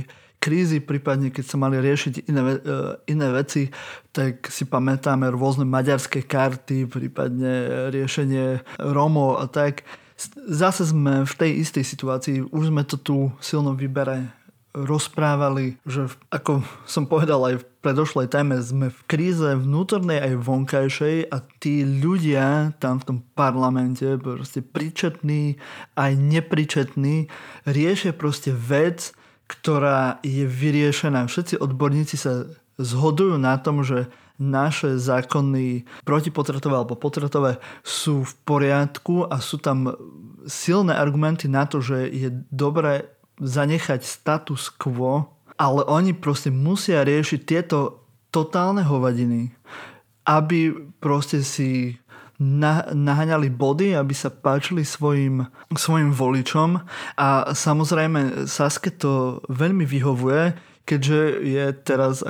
krízy, prípadne keď sa mali riešiť iné, iné veci, tak si pamätáme rôzne maďarské karty, prípadne riešenie Rómov a tak. Zase sme v tej istej situácii, už sme to tu silno vybere rozprávali, že ako som povedal aj v predošlej téme, sme v kríze vnútornej aj vonkajšej a tí ľudia tam v tom parlamente, proste príčetní aj nepričetní, riešia proste vec, ktorá je vyriešená. Všetci odborníci sa zhodujú na tom, že naše zákony protipotratové alebo potratové sú v poriadku a sú tam silné argumenty na to, že je dobré zanechať status quo, ale oni proste musia riešiť tieto totálne hovadiny, aby proste si naháňali body, aby sa páčili svojim, svojim voličom. A samozrejme Saske to veľmi vyhovuje, keďže je teraz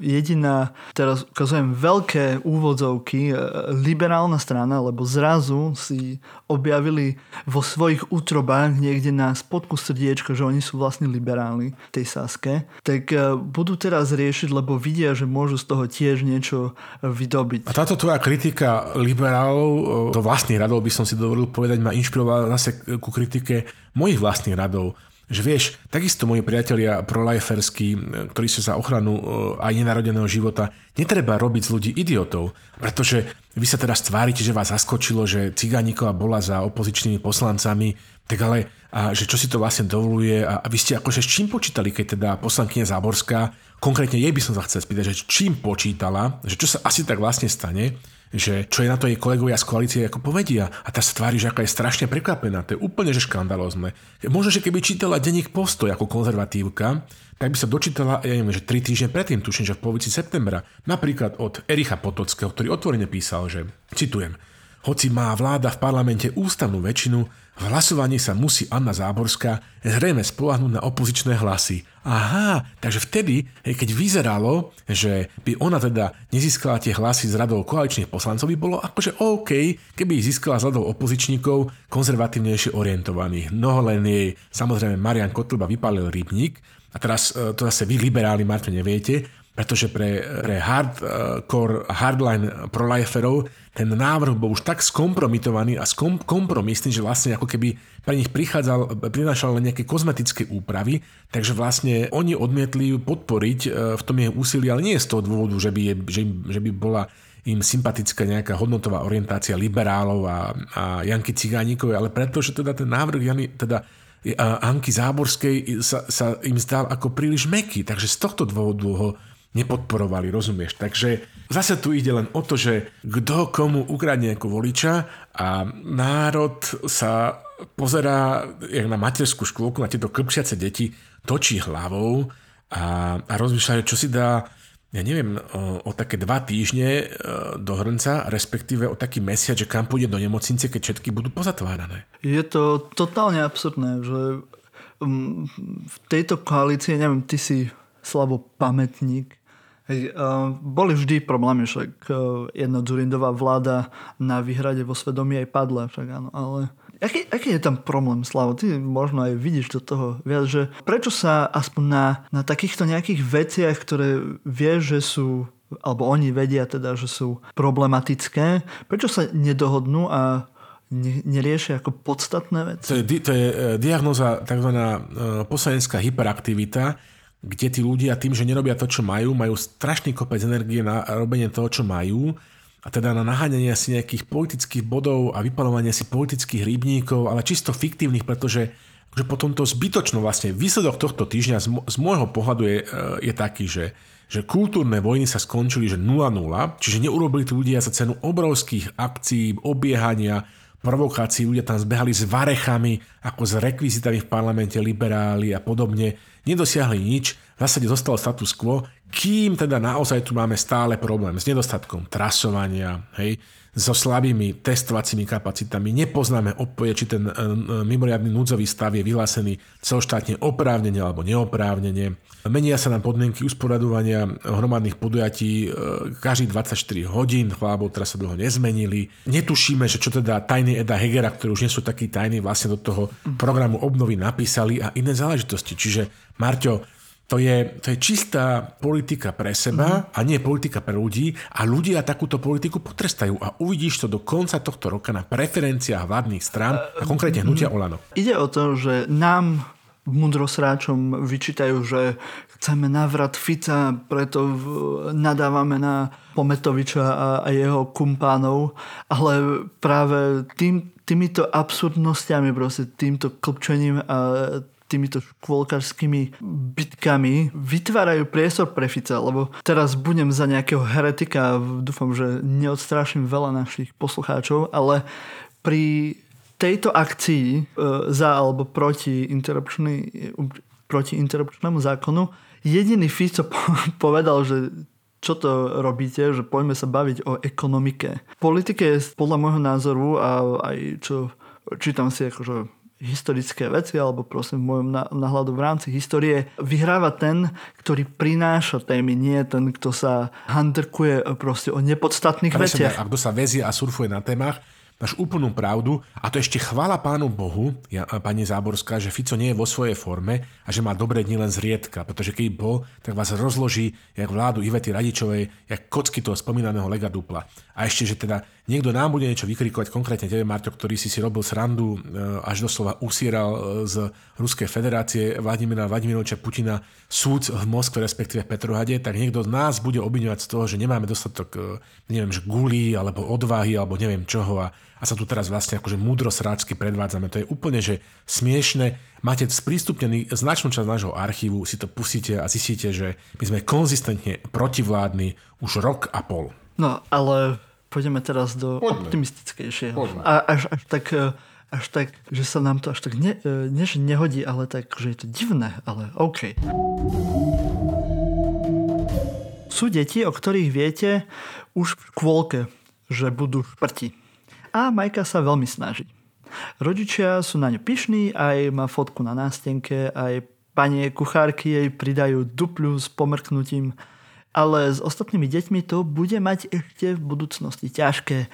jediná, teraz ukazujem veľké úvodzovky, e, liberálna strana, lebo zrazu si objavili vo svojich útrobách niekde na spodku srdiečka, že oni sú vlastne liberálni tej Saske, tak e, budú teraz riešiť, lebo vidia, že môžu z toho tiež niečo vydobiť. A táto tvoja kritika liberálov, to vlastných radov by som si dovolil povedať, ma inšpirovala zase ku kritike mojich vlastných radov že vieš, takisto moji priatelia proliferskí, ktorí sú za ochranu e, aj nenarodeného života, netreba robiť z ľudí idiotov, pretože vy sa teraz stvárite, že vás zaskočilo, že Cigánikova bola za opozičnými poslancami, tak ale a že čo si to vlastne dovoluje a, a vy ste akože s čím počítali, keď teda poslankyňa Záborská, konkrétne jej by som sa chcel spýtať, že čím počítala, že čo sa asi tak vlastne stane, že čo je na to jej kolegovia z koalície ako povedia. A tá sa tvári, že aká je strašne prekvapená. To je úplne že škandalozne. Možno, že keby čítala denník postoj ako konzervatívka, tak by sa dočítala, ja neviem, že tri týždne predtým, tuším, že v polovici septembra, napríklad od Ericha Potockého, ktorý otvorene písal, že, citujem, hoci má vláda v parlamente ústavnú väčšinu, v hlasovaní sa musí Anna Záborská zrejme spolahnúť na opozičné hlasy. Aha, takže vtedy, keď vyzeralo, že by ona teda nezískala tie hlasy z radov koaličných poslancov, by bolo akože OK, keby ich získala z radov opozičníkov konzervatívnejšie orientovaných. No len jej samozrejme Marian Kotlba vypálil rybník, a teraz e, to zase vy liberáli, Marto, neviete, pretože pre, pre hardcore, hardline proliferov ten návrh bol už tak skompromitovaný a skom, kompromisný, že vlastne ako keby pre nich prichádzal, prinášal len nejaké kozmetické úpravy, takže vlastne oni odmietli podporiť e, v tom jeho úsilí, ale nie z toho dôvodu, že by, je, že, že by bola im sympatická nejaká hodnotová orientácia liberálov a, a Janky Cigánikov, ale preto, že teda ten návrh Jany, teda Anky Záborskej sa, sa im zdal ako príliš meký, takže z tohto dôvodu ho nepodporovali, rozumieš? Takže zase tu ide len o to, že kto komu ukradne ako voliča a národ sa pozerá jak na materskú škôlku, na tieto klpšiace deti, točí hlavou a, a rozmýšľa, čo si dá ja neviem, o, o také dva týždne e, do hrnca, respektíve o taký mesiac, že kam pôjde do nemocnice, keď všetky budú pozatvárané. Je to totálne absurdné, že mm, v tejto koalícii, neviem, ty si slabo pamätník, Hej, uh, boli vždy problémy, však uh, jedna Dzurindová vláda na výhrade vo svedomí aj padla, však áno, ale aký, aký je tam problém, Slavo? Ty možno aj vidíš do toho viac, že prečo sa aspoň na, na takýchto nejakých veciach, ktoré vieš, že sú alebo oni vedia teda, že sú problematické, prečo sa nedohodnú a ne, neriešia ako podstatné veci? To je, to je e, diagnoza tzv. Poslanecká hyperaktivita, kde tí ľudia tým, že nerobia to, čo majú, majú strašný kopec energie na robenie toho, čo majú. A teda na naháňanie si nejakých politických bodov a vypalovanie si politických rybníkov, ale čisto fiktívnych, pretože že potom to zbytočno vlastne výsledok tohto týždňa z, môjho pohľadu je, e, je taký, že, že kultúrne vojny sa skončili že 0-0, čiže neurobili tí ľudia za cenu obrovských akcií, obiehania, provokácií, ľudia tam zbehali s varechami, ako s rekvizitami v parlamente, liberáli a podobne nedosiahli nič, v zásade zostal status quo, kým teda naozaj tu máme stále problém s nedostatkom trasovania, hej, so slabými testovacími kapacitami. Nepoznáme odpoje, či ten e, e, mimoriadný núdzový stav je vyhlásený celoštátne oprávnenie alebo neoprávnenie. Menia sa nám podmienky usporadovania hromadných podujatí e, každých 24 hodín, chvála teraz sa dlho nezmenili. Netušíme, že čo teda tajný Eda Hegera, ktorí už nie sú takí tajní, vlastne do toho programu obnovy napísali a iné záležitosti. Čiže Marťo, to je, to je čistá politika pre seba mm-hmm. a nie politika pre ľudí a ľudia takúto politiku potrestajú a uvidíš to do konca tohto roka na preferenciách vládnych strán a konkrétne hnutia Olano. Ide o to, že nám mudrosráčom vyčítajú, že chceme návrat Fica, preto nadávame na Pometoviča a, a jeho kumpánov, ale práve tým, týmito absurdnosťami, proste týmto klpčením a týmito škôlkarskými bitkami vytvárajú priestor pre Fica, lebo teraz budem za nejakého heretika, dúfam, že neodstrášim veľa našich poslucháčov, ale pri tejto akcii e, za alebo proti, proti interrupčnému zákonu jediný Fico povedal, že čo to robíte, že poďme sa baviť o ekonomike. V politike je podľa môjho názoru a aj čo čítam si akože historické veci, alebo prosím v môjom nahľadu v rámci histórie, vyhráva ten, ktorý prináša témy, nie ten, kto sa handrkuje proste o nepodstatných Presne, veciach. A kto sa vezie a surfuje na témach, máš úplnú pravdu a to ešte chvála pánu Bohu, ja, pani Záborská, že Fico nie je vo svojej forme a že má dobré dni len zriedka, pretože keď bol, tak vás rozloží jak vládu Ivety Radičovej, jak kocky toho spomínaného Lega Dupla. A ešte, že teda niekto nám bude niečo vykrikovať, konkrétne tebe, Marťo, ktorý si si robil srandu, e, až doslova usieral e, z Ruskej federácie Vladimira Vladimiroviča Putina súd v Moskve, respektíve v Petrohade, tak niekto z nás bude obviňovať z toho, že nemáme dostatok, e, neviem, že gulí, alebo odvahy, alebo neviem čoho a, a sa tu teraz vlastne akože múdro sráčky predvádzame. To je úplne, že smiešne. Máte sprístupnený značnú časť nášho archívu, si to pustíte a zistíte, že my sme konzistentne protivládni už rok a pol. No, ale Poďme teraz do Poďme. optimistickejšieho. Poďme. A až, až tak až tak, že sa nám to až tak ne, e, ne, nehodí, ale tak, že je to divné, ale OK. Sú deti, o ktorých viete už v škôlke, že budú šprti. A Majka sa veľmi snaží. Rodičia sú na ňu pyšní, aj má fotku na nástenke, aj panie kuchárky jej pridajú dupľu s pomrknutím, ale s ostatnými deťmi to bude mať ešte v budúcnosti ťažké,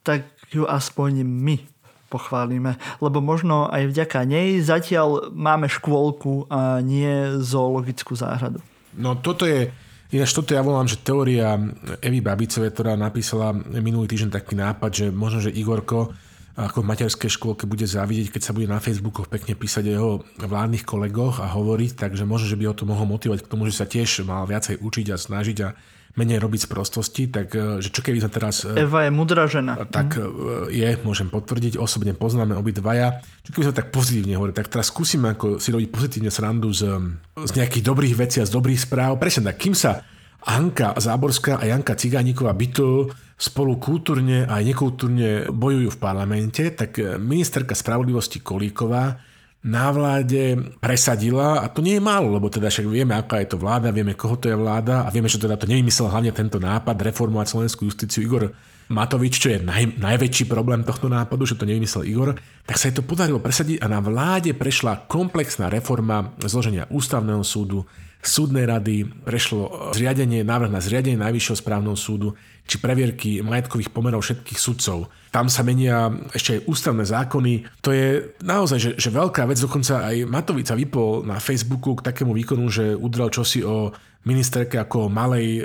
tak ju aspoň my pochválime, lebo možno aj vďaka nej zatiaľ máme škôlku a nie zoologickú záhradu. No toto je, ináč toto ja volám, že teória Evy Babicovej, ktorá napísala minulý týždeň taký nápad, že možno, že Igorko ako v materskej škôlke bude závidieť, keď sa bude na Facebookoch pekne písať o jeho vládnych kolegoch a hovoriť, takže možno, že by ho to mohol motivovať k tomu, že sa tiež mal viacej učiť a snažiť a menej robiť z prostosti, tak e, že čo keby sme teraz... E, Eva je mudrá žena. Tak mm. je, môžem potvrdiť, osobne poznáme obidvaja. Čo keby sme tak pozitívne hovorili, tak teraz skúsime ako si robiť pozitívne srandu z, z nejakých dobrých vecí a z dobrých správ. Presne tak, kým sa Anka Záborská a Janka Cigániková byto spolu kultúrne a nekultúrne bojujú v parlamente, tak ministerka spravodlivosti Kolíková na vláde presadila, a to nie je málo, lebo teda však vieme, aká je to vláda, vieme, koho to je vláda a vieme, že teda to nevymyslel hlavne tento nápad reformovať slovenskú justíciu Igor Matovič, čo je naj, najväčší problém tohto nápadu, že to nevymyslel Igor, tak sa jej to podarilo presadiť a na vláde prešla komplexná reforma zloženia ústavného súdu, súdnej rady, prešlo zriadenie, návrh na zriadenie Najvyššieho správneho súdu, či previerky majetkových pomerov všetkých sudcov. Tam sa menia ešte aj ústavné zákony. To je naozaj že, že veľká vec. Dokonca aj Matovica vypol na Facebooku k takému výkonu, že udrel čosi o ministerke ako o malej e,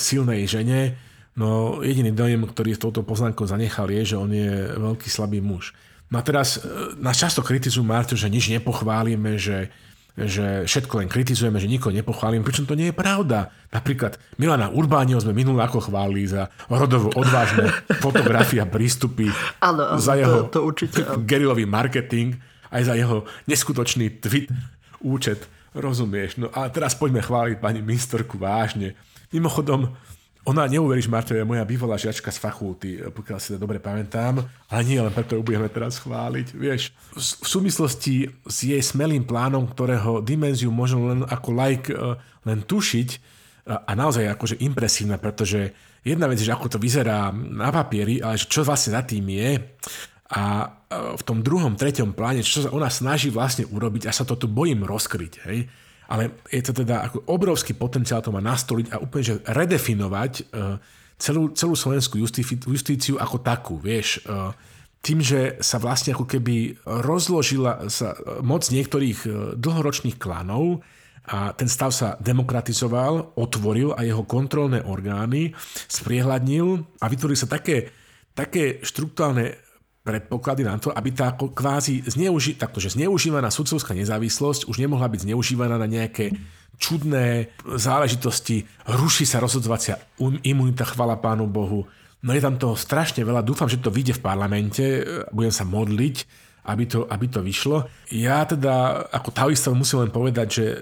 silnej žene. No jediný dojem, ktorý s touto poznámkou zanechal, je, že on je veľký slabý muž. No a teraz e, nás často kritizujú Marto, že nič nepochválime, že že všetko len kritizujeme, že nikoho nepochválime, pričom to nie je pravda. Napríklad Milana Urbánio sme minulé ako chválili za rodovo odvážne fotografie a prístupy, ano, za jeho to, to určite, gerilový marketing, aj za jeho neskutočný tweet, účet, rozumieš. No a teraz poďme chváliť pani ministerku vážne. Mimochodom, ona, neuveríš, Marta, je moja bývalá žiačka z fakulty, pokiaľ si to dobre pamätám, ale nie len preto ju budeme teraz chváliť. Vieš, v súvislosti s jej smelým plánom, ktorého dimenziu možno len ako like len tušiť a naozaj akože impresívna, pretože jedna vec je, že ako to vyzerá na papieri, ale čo vlastne za tým je a v tom druhom, treťom pláne, čo sa ona snaží vlastne urobiť a sa to tu bojím rozkryť, hej ale je to teda ako obrovský potenciál to má nastoliť a úplne že redefinovať e, celú, celú slovenskú justíciu ako takú, vieš, e, tým, že sa vlastne ako keby rozložila sa moc niektorých e, dlhoročných klanov a ten stav sa demokratizoval, otvoril a jeho kontrolné orgány spriehľadnil a vytvorili sa také, také štruktúrne predpoklady na to, aby tá kvázi zneuži- takto, že zneužívaná sudcovská nezávislosť už nemohla byť zneužívaná na nejaké čudné záležitosti, ruší sa rozhodzovacia imunita, chvala pánu Bohu. No je tam toho strašne veľa, dúfam, že to vyjde v parlamente, budem sa modliť, aby to, aby to vyšlo. Ja teda ako taoista musím len povedať, že e,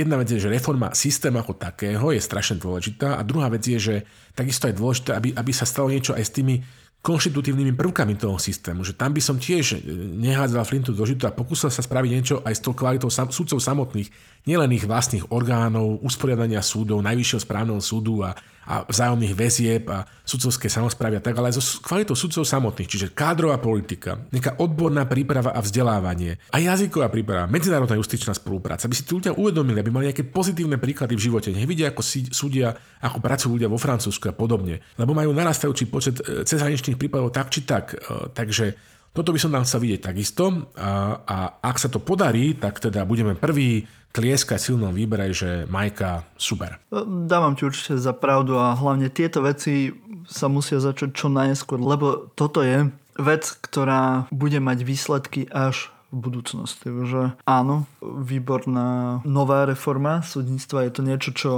jedna vec je, že reforma systému ako takého je strašne dôležitá a druhá vec je, že takisto je dôležité, aby, aby sa stalo niečo aj s tými konštitutívnymi prvkami toho systému. Že tam by som tiež nehádzal flintu do žitu a pokúsil sa spraviť niečo aj s tou kvalitou sam, súdcov samotných, nielen ich vlastných orgánov, usporiadania súdov, najvyššieho správneho súdu a, a vzájomných väzieb a sudcovské samozprávy a tak, ale aj so kvalitou sudcov samotných, čiže kádrová politika, nejaká odborná príprava a vzdelávanie a jazyková príprava, medzinárodná justičná spolupráca, aby si tí ľudia uvedomili, aby mali nejaké pozitívne príklady v živote. Nech vidia, ako si súdia, ako pracujú ľudia vo Francúzsku a podobne, lebo majú narastajúci počet e, cezhraničných prípadov tak či tak. E, takže toto by som tam chcel vidieť takisto a, a ak sa to podarí, tak teda budeme prvý tlieskať silnom výbere, že Majka super. Dávam ti určite za pravdu a hlavne tieto veci sa musia začať čo najskôr, lebo toto je vec, ktorá bude mať výsledky až v budúcnosti. Že áno, výborná nová reforma súdnictva je to niečo, čo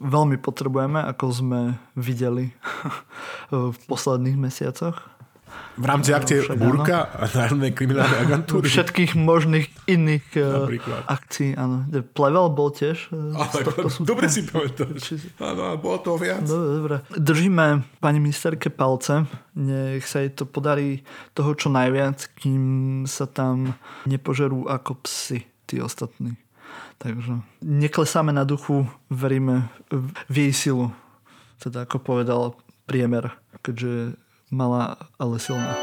veľmi potrebujeme, ako sme videli v posledných mesiacoch V rámci akcie Však, Burka a Národnej kriminálnej agentúry? Všetkých možných iných uh, akcií, áno. Plevel bol tiež. Uh, Ale, dobre si pamätáš. Áno, bolo to viac. Dobre, dobre. Držíme pani ministerke palce. Nech sa jej to podarí toho čo najviac, kým sa tam nepožerú ako psy tí ostatní. Takže neklesáme na duchu, veríme v jej silu. Teda ako povedal priemer, keďže malá, ale silná.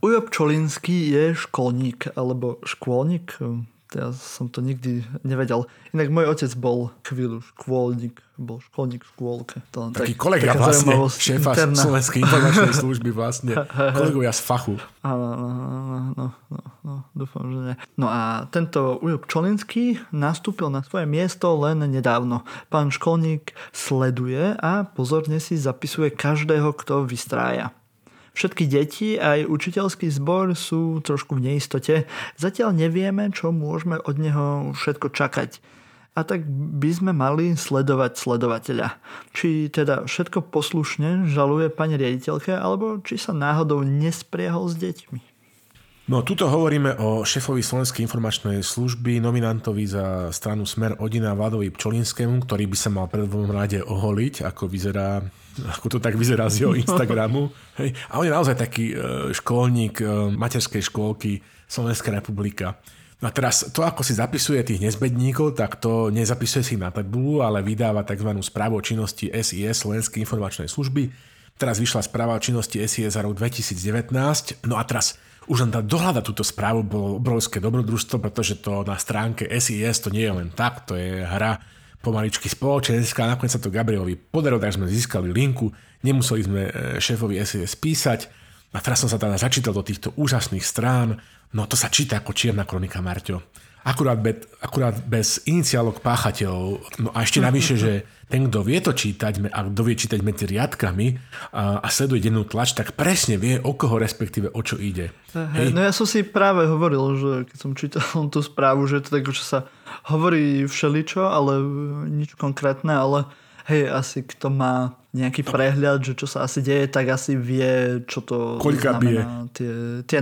Ujo Pčolinský je školník alebo škôlnik, ja som to nikdy nevedel. Inak môj otec bol chvíľu škôlnik, bol školník v škôlke. To Taký tak, kolega vlastne, šéfa. Slovenskej informačnej služby vlastne, kolegovia z fachu. Áno, no, no, no, no, no, dúfam, že nie. No a tento Ujo Pčolinský nastúpil na svoje miesto len nedávno. Pán školník sleduje a pozorne si zapisuje každého, kto vystrája. Všetky deti aj učiteľský zbor sú trošku v neistote. Zatiaľ nevieme, čo môžeme od neho všetko čakať. A tak by sme mali sledovať sledovateľa. Či teda všetko poslušne žaluje pani riaditeľke, alebo či sa náhodou nespriehol s deťmi. No, tuto hovoríme o šéfovi Slovenskej informačnej služby, nominantovi za stranu Smer Odina Vladovi Pčolinskému, ktorý by sa mal pred dvom rade oholiť, ako vyzerá ako to tak vyzerá z jeho Instagramu. Hej. A on je naozaj taký e, školník e, materskej škôlky Slovenská republika. No a teraz to, ako si zapisuje tých nezbedníkov, tak to nezapisuje si na tabulu, ale vydáva tzv. správu o činnosti SIS Slovenskej informačnej služby. Teraz vyšla správa o činnosti SIS za rok 2019. No a teraz už len dohľada túto správu bolo obrovské dobrodružstvo, pretože to na stránke SIS to nie je len tak, to je hra pomaličky spoločenská. Nakoniec sa to Gabrielovi podarilo, tak sme získali linku, nemuseli sme e, šéfovi SES písať a teraz som sa teda začítal do týchto úžasných strán. No to sa číta ako čierna kronika, Marťo. Akurát, be, akurát bez iniciálok páchateľov. No a ešte navyše, že ten, kto vie to čítať a kto vie čítať medzi riadkami a, a sleduje dennú tlač, tak presne vie, o koho respektíve o čo ide. Hej. No ja som si práve hovoril, že keď som čítal tú správu, že to tak, že sa hovorí všeličo, ale nič konkrétne, ale hej, asi kto má nejaký prehľad, že čo sa asi deje, tak asi vie, čo to Koľka znamená. Bije. Tie, tie,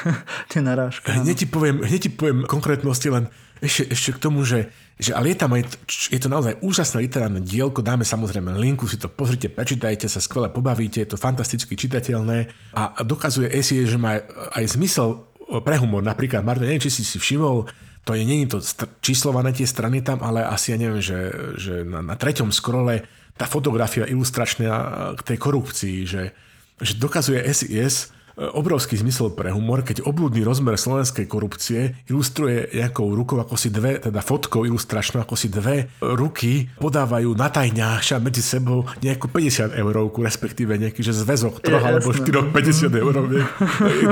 tie narážky. Hneď ti, poviem, hneď ti poviem konkrétnosti, len ešte, ešte k tomu, že, že ale je tam aj, je to naozaj úžasné literárne dielko, dáme samozrejme linku, si to pozrite, prečítajte sa, skvele pobavíte, je to fantasticky čitateľné a dokazuje Esie, že má aj zmysel pre humor. Napríklad, Martin, neviem, či si si všimol, to je, je to st- číslované tie strany tam, ale asi ja neviem, že, že na, na treťom scrolle tá fotografia ilustračná k tej korupcii, že, že dokazuje SIS, obrovský zmysel pre humor, keď oblúdny rozmer slovenskej korupcie ilustruje nejakou rukou ako si dve, teda fotkou ilustračnou ako si dve ruky podávajú na tajňáša medzi sebou nejakú 50 eurovku, respektíve nejaký že zväzok troch alebo 4 50 euroviek.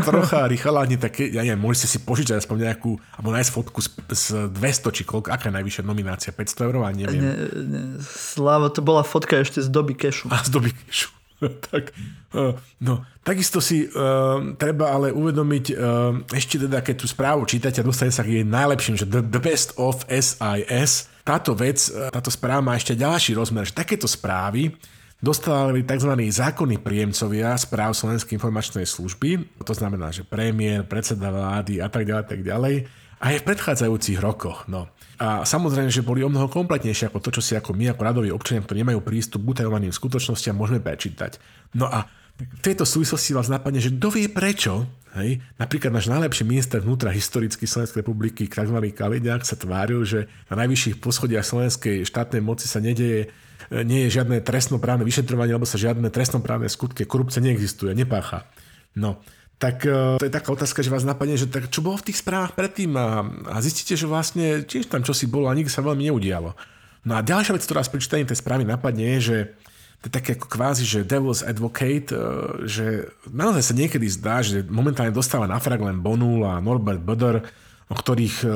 Trocha rýchalani, také, ja neviem, môžete si požičať aspoň nejakú, alebo nájsť fotku z, z 200 či koľko, aká je najvyššia nominácia, 500 eur, neviem. Ne, ne, Sláva, to bola fotka ešte z doby kešu. A z doby kešu. tak, no, takisto si uh, treba ale uvedomiť, uh, ešte teda, keď tú správu čítate a dostane sa k jej najlepším, že the, the best of SIS, táto vec, táto správa má ešte ďalší rozmer, že takéto správy dostávali tzv. zákonní príjemcovia správ Slovenskej informačnej služby, to znamená, že premiér, predseda vlády a tak ďalej, tak ďalej, aj v predchádzajúcich rokoch. No. A samozrejme, že boli o mnoho kompletnejšie ako to, čo si ako my, ako radoví občania, ktorí nemajú prístup k utajovaným skutočnostiam, môžeme prečítať. No a v tejto súvislosti vás napadne, že kto vie prečo, hej, napríklad náš najlepší minister vnútra historicky Slovenskej republiky, tzv. Kaliňák, sa tváril, že na najvyšších poschodiach slovenskej štátnej moci sa nedeje nie je žiadne trestnoprávne vyšetrovanie, alebo sa žiadne trestnoprávne skutky, korupcia neexistuje, nepácha. No, tak uh, to je taká otázka, že vás napadne, že tak čo bolo v tých správach predtým a, a zistíte, že vlastne tiež tam čosi bolo a nikdy sa veľmi neudialo. No a ďalšia vec, ktorá z prečítaním tej správy napadne, je, že to je také ako kvázi, že devil's advocate, uh, že naozaj sa niekedy zdá, že momentálne dostáva na frag len Bonul a Norbert Böder, o ktorých uh,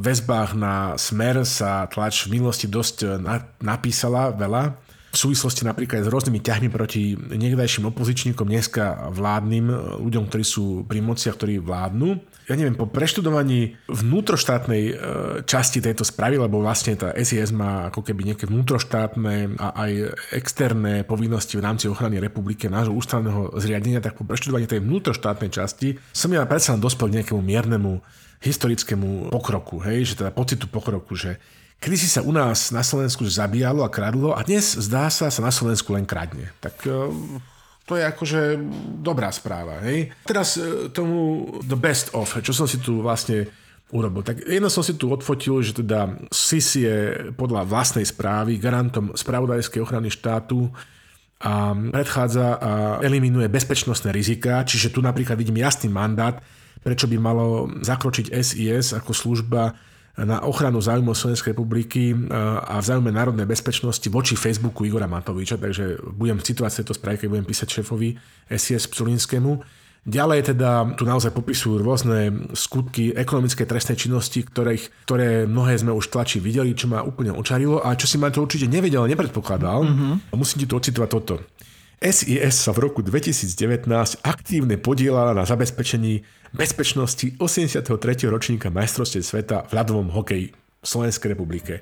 väzbách na smer sa tlač v minulosti dosť na, napísala veľa v súvislosti napríklad s rôznymi ťahmi proti niekdajším opozičníkom, dneska vládnym ľuďom, ktorí sú pri moci a ktorí vládnu. Ja neviem, po preštudovaní vnútroštátnej e, časti tejto správy, lebo vlastne tá SIS má ako keby nejaké vnútroštátne a aj externé povinnosti v rámci ochrany republiky nášho ústavného zriadenia, tak po preštudovaní tej vnútroštátnej časti som ja predsa len dospel k nejakému miernemu historickému pokroku, hej, že teda pocitu pokroku, že kedy si sa u nás na Slovensku zabíjalo a kradlo a dnes zdá sa, sa na Slovensku len kradne. Tak e, to je akože dobrá správa. Hej? Teraz e, tomu the best of, čo som si tu vlastne urobil. Tak jedno som si tu odfotil, že teda SIS je podľa vlastnej správy garantom spravodajskej ochrany štátu a predchádza a eliminuje bezpečnostné rizika, čiže tu napríklad vidím jasný mandát prečo by malo zakročiť SIS ako služba na ochranu záujmov Slovenskej republiky e, a v záujme národnej bezpečnosti voči Facebooku Igora Matoviča, takže budem citovať tejto správy, keď budem písať šéfovi SIS Psulinskému. Ďalej teda tu naozaj popisujú rôzne skutky ekonomickej trestnej činnosti, ktorých, ktoré mnohé sme už tlači videli, čo ma úplne očarilo a čo si ma to určite nevedel a nepredpokladal. Mm-hmm. Musím ti tu ocitovať toto. SIS sa v roku 2019 aktívne podielala na zabezpečení bezpečnosti 83. ročníka majstrovstiev sveta v ľadovom hokeji v Slovenskej republike.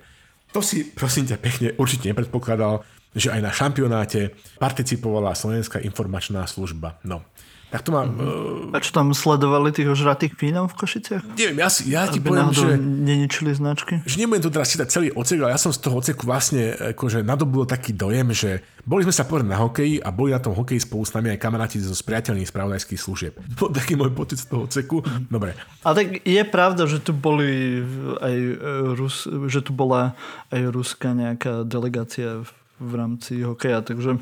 To si, prosím ťa, pekne určite nepredpokladal, že aj na šampionáte participovala Slovenská informačná služba. No, tak to má... Mm-hmm. Uh... A čo tam sledovali tých ožratých Fínov v Košiciach? Neviem, ja, si, ja ti poviem, že... neničili značky? Že nebudem tu teraz čítať celý ocek, ale ja som z toho oceku vlastne akože nadobudol taký dojem, že boli sme sa povedať na hokeji a boli na tom hokeji spolu s nami aj kamaráti zo spriateľných spravodajských služieb. To taký môj pocit z toho oceku. Mm-hmm. Dobre. A tak je pravda, že tu boli aj e, Rus, že tu bola aj ruská nejaká delegácia v rámci hokeja, takže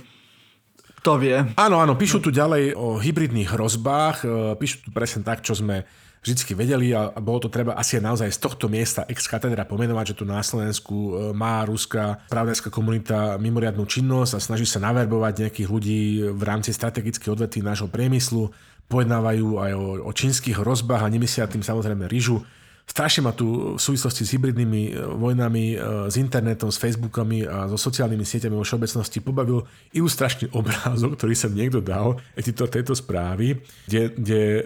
to vie. Áno, áno, píšu tu ďalej o hybridných hrozbách, e, píšu tu presne tak, čo sme vždy vedeli a bolo to treba asi aj naozaj z tohto miesta ex katedra pomenovať, že tu na Slovensku e, má ruská spravodajská komunita mimoriadnú činnosť a snaží sa naverbovať nejakých ľudí v rámci strategických odvetví nášho priemyslu, pojednávajú aj o, o čínskych hrozbách a nemyslia tým samozrejme ryžu strašne ma tu v súvislosti s hybridnými e, vojnami, e, s internetom, s Facebookami a so sociálnymi sieťami vo všeobecnosti pobavil ilustračný obrázok, ktorý sa niekto dal tejto, tejto správy, kde, kde e,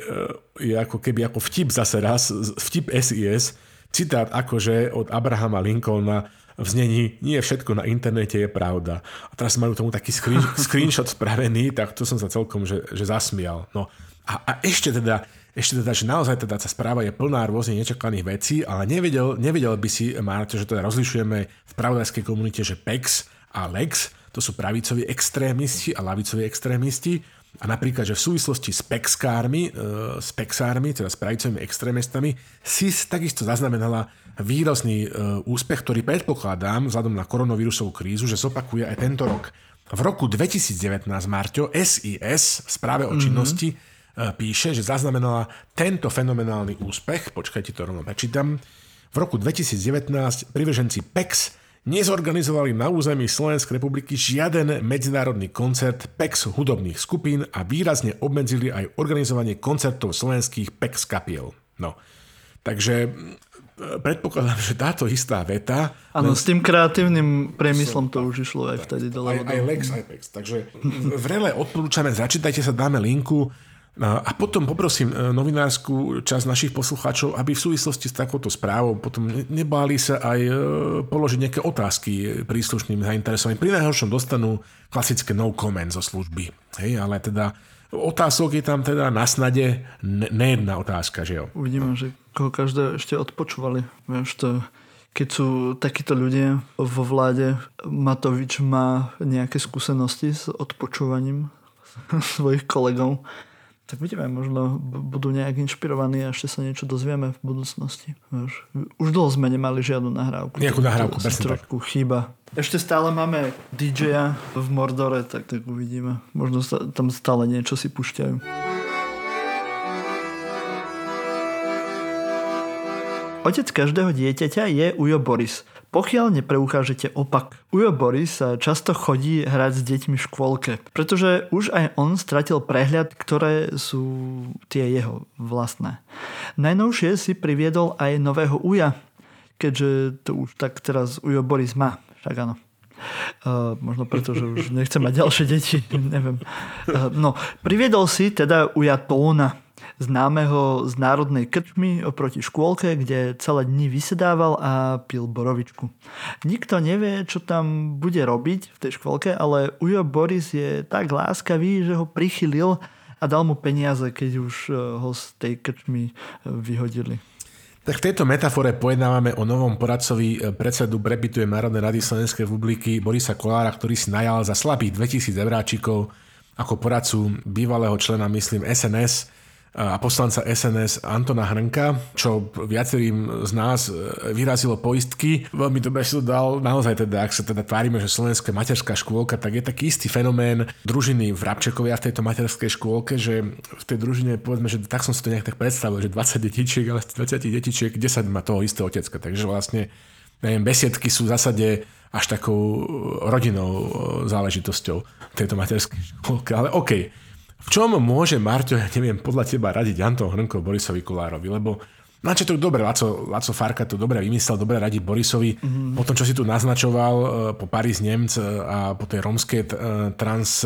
je ako keby ako vtip zase raz, vtip SIS, citát akože od Abrahama Lincolna v znení nie všetko na internete je pravda. A teraz majú tomu taký screen, screenshot spravený, tak to som sa celkom že, že zasmial. No a, a ešte teda ešte teda, že naozaj teda tá správa je plná rôzne nečakaných vecí, ale nevedel, nevedel by si, Marto, že teda rozlišujeme v pravodajskej komunite, že PEX a LEX, to sú pravicoví extrémisti a lavicoví extrémisti. A napríklad, že v súvislosti s pexkármi, e, s pexármi, teda s pravicovými extrémistami, SIS takisto zaznamenala výrazný e, úspech, ktorý predpokladám, vzhľadom na koronavírusovú krízu, že zopakuje aj tento rok. V roku 2019, Marťo, SIS správe o mhm. činnosti mm-hmm píše, že zaznamenala tento fenomenálny úspech, počkajte to rovno prečítam, v roku 2019 privrženci PEX nezorganizovali na území Slovenskej republiky žiaden medzinárodný koncert PEX hudobných skupín a výrazne obmedzili aj organizovanie koncertov slovenských PEX kapiel. No, takže e, predpokladám, že táto istá veta... Áno, s tým kreatívnym priemyslom to už išlo aj vtedy dole. Aj, aj Lex, aj PEX. Takže vrele odporúčame, začítajte sa, dáme linku a potom poprosím e, novinárskú časť našich poslucháčov, aby v súvislosti s takouto správou potom nebáli sa aj e, položiť nejaké otázky príslušným zainteresovaným. Pri najhoršom dostanú klasické no comment zo služby. Hej, ale teda otázok je tam teda na snade nejedná otázka, že jo? Uvidíme, že koho každé ešte odpočúvali. Vieš, to, keď sú takíto ľudia vo vláde, Matovič má nejaké skúsenosti s odpočúvaním svojich kolegov tak vidíme, možno budú nejak inšpirovaní a ešte sa niečo dozvieme v budúcnosti. Už dlho sme nemali žiadnu nahrávku. Nejakú nahrávku, to, trošku chýba. Ešte stále máme DJ-a v Mordore, tak, tak uvidíme. Možno sa, tam stále niečo si pušťajú. Otec každého dieťaťa je Ujo Boris. Pokiaľ nepreukážete opak. Ujo Boris sa často chodí hrať s deťmi v škôlke, pretože už aj on stratil prehľad, ktoré sú tie jeho vlastné. Najnovšie si priviedol aj nového Uja, keďže to už tak teraz Ujo Boris má, však áno. Uh, možno preto, že už nechcem mať ďalšie deti, neviem. Uh, no, priviedol si teda Ujatóna, známeho z národnej krčmy oproti škôlke, kde celé dni vysedával a pil borovičku. Nikto nevie, čo tam bude robiť v tej škôlke, ale Ujo Boris je tak láskavý, že ho prichylil a dal mu peniaze, keď už eh, ho z tej krčmy eh, vyhodili. Tak v tejto metafore pojednávame o novom poradcovi eh, predsedu Prebituje Národnej rady Slovenskej republiky Borisa Kolára, ktorý si najal za slabých 2000 euráčikov ako poradcu bývalého člena, myslím, SNS a poslanca SNS Antona Hrnka, čo viacerým z nás e, vyrazilo poistky. Veľmi dobre si to dal. Naozaj teda, ak sa teda tvárime, že slovenská materská škôlka, tak je taký istý fenomén družiny v Rabčekovia v tejto materskej škôlke, že v tej družine, povedzme, že tak som si to nejak tak predstavil, že 20 detičiek, ale z 20 detičiek 10 má toho istého otecka. Takže vlastne neviem, besiedky sú v zásade až takou rodinou e, záležitosťou tejto materskej škôlke. Ale OK, v čom môže Marťo, ja neviem, podľa teba radiť Anton Hrnko Borisovi Kolárovi? Lebo na čo to dobre, Laco, Laco Farka to dobre vymyslel, dobre radí Borisovi. Mm-hmm. Po tom, čo si tu naznačoval e, po Paris Nemc e, a po tej romskej e, trans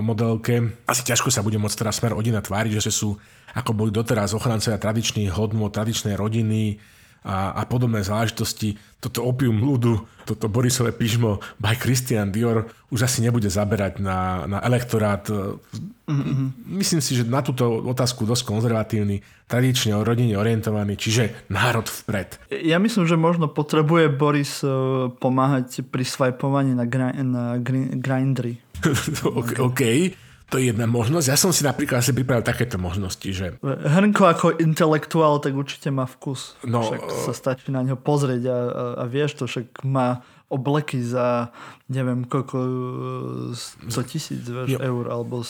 modelke, asi ťažko sa bude môcť teraz smer Odina tváriť, že sú ako boli doteraz ochrancovia tradičných hodnôt, tradičnej rodiny, a, a podobné záležitosti. Toto opium ľudu, toto Borisové pyžmo by Christian Dior už asi nebude zaberať na, na elektorát. Mm-hmm. Myslím si, že na túto otázku dosť konzervatívny, tradične o rodine orientovaný, čiže národ vpred. Ja myslím, že možno potrebuje Boris e, pomáhať pri swipovaní na, gri- na gri- grindry. OK. okay to je jedna možnosť. Ja som si napríklad asi pripravil takéto možnosti, že... Hrnko ako intelektuál, tak určite má vkus. No, však sa stačí na ňo pozrieť a, a, a vieš to, však má obleky za neviem koľko 100 tisíc eur alebo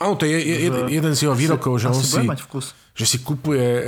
Áno, to je jed, jeden z jeho výrokov, že on si, že si kupuje e,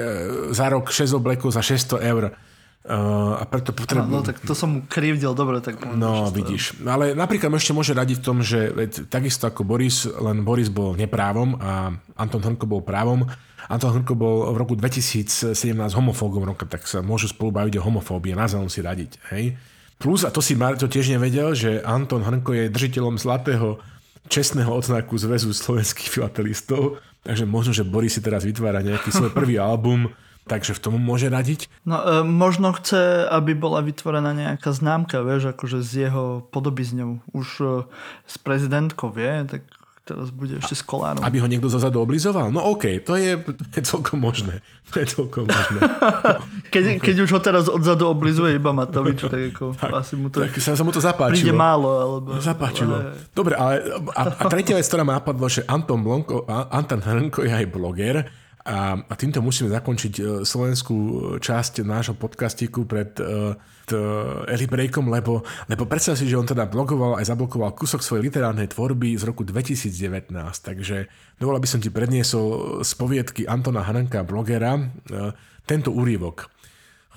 za rok 6 oblekov za 600 eur. Uh, a preto potrebujem... No, no tak to som mu krivdil, dobre. Tak no, vidíš. No, ale napríklad ešte môže radiť v tom, že veď, takisto ako Boris, len Boris bol neprávom a Anton Hrnko bol právom. Anton Hrnko bol v roku 2017 homofógom roka, tak sa môžu spolu baviť o homofóbii a navzájom si radiť. Hej? Plus, a to si Marto tiež nevedel, že Anton Hrnko je držiteľom zlatého čestného odznaku Zväzu slovenských filatelistov, takže možno, že Boris si teraz vytvára nejaký svoj prvý album, Takže v tom môže radiť? No, e, možno chce, aby bola vytvorená nejaká známka, vieš, akože s jeho podobizňou. Už e, s prezidentkou, vie, tak teraz bude ešte s kolárom. Aby ho niekto zozadu oblizoval? No OK, to je, to je celkom možné. To je celkom možné. keď, keď už ho teraz odzadu oblizuje iba Matovič, tak ako tak, asi mu to... Tak sa, sa mu to zapáčilo. Príde málo, alebo... Zapáčilo. Ale... Dobre, ale a, a tretia vec, ktorá ma napadlo, že Anton Blonko, Anton Hrnko je aj bloger a, a týmto musíme zakončiť e, slovenskú časť nášho podcastíku pred uh, Eli Breakom, lebo, lebo predstav si, že on teda blogoval aj zablokoval kúsok svojej literárnej tvorby z roku 2019. Takže dovolil by som ti predniesol z poviedky Antona Hananka, blogera, tento úrivok.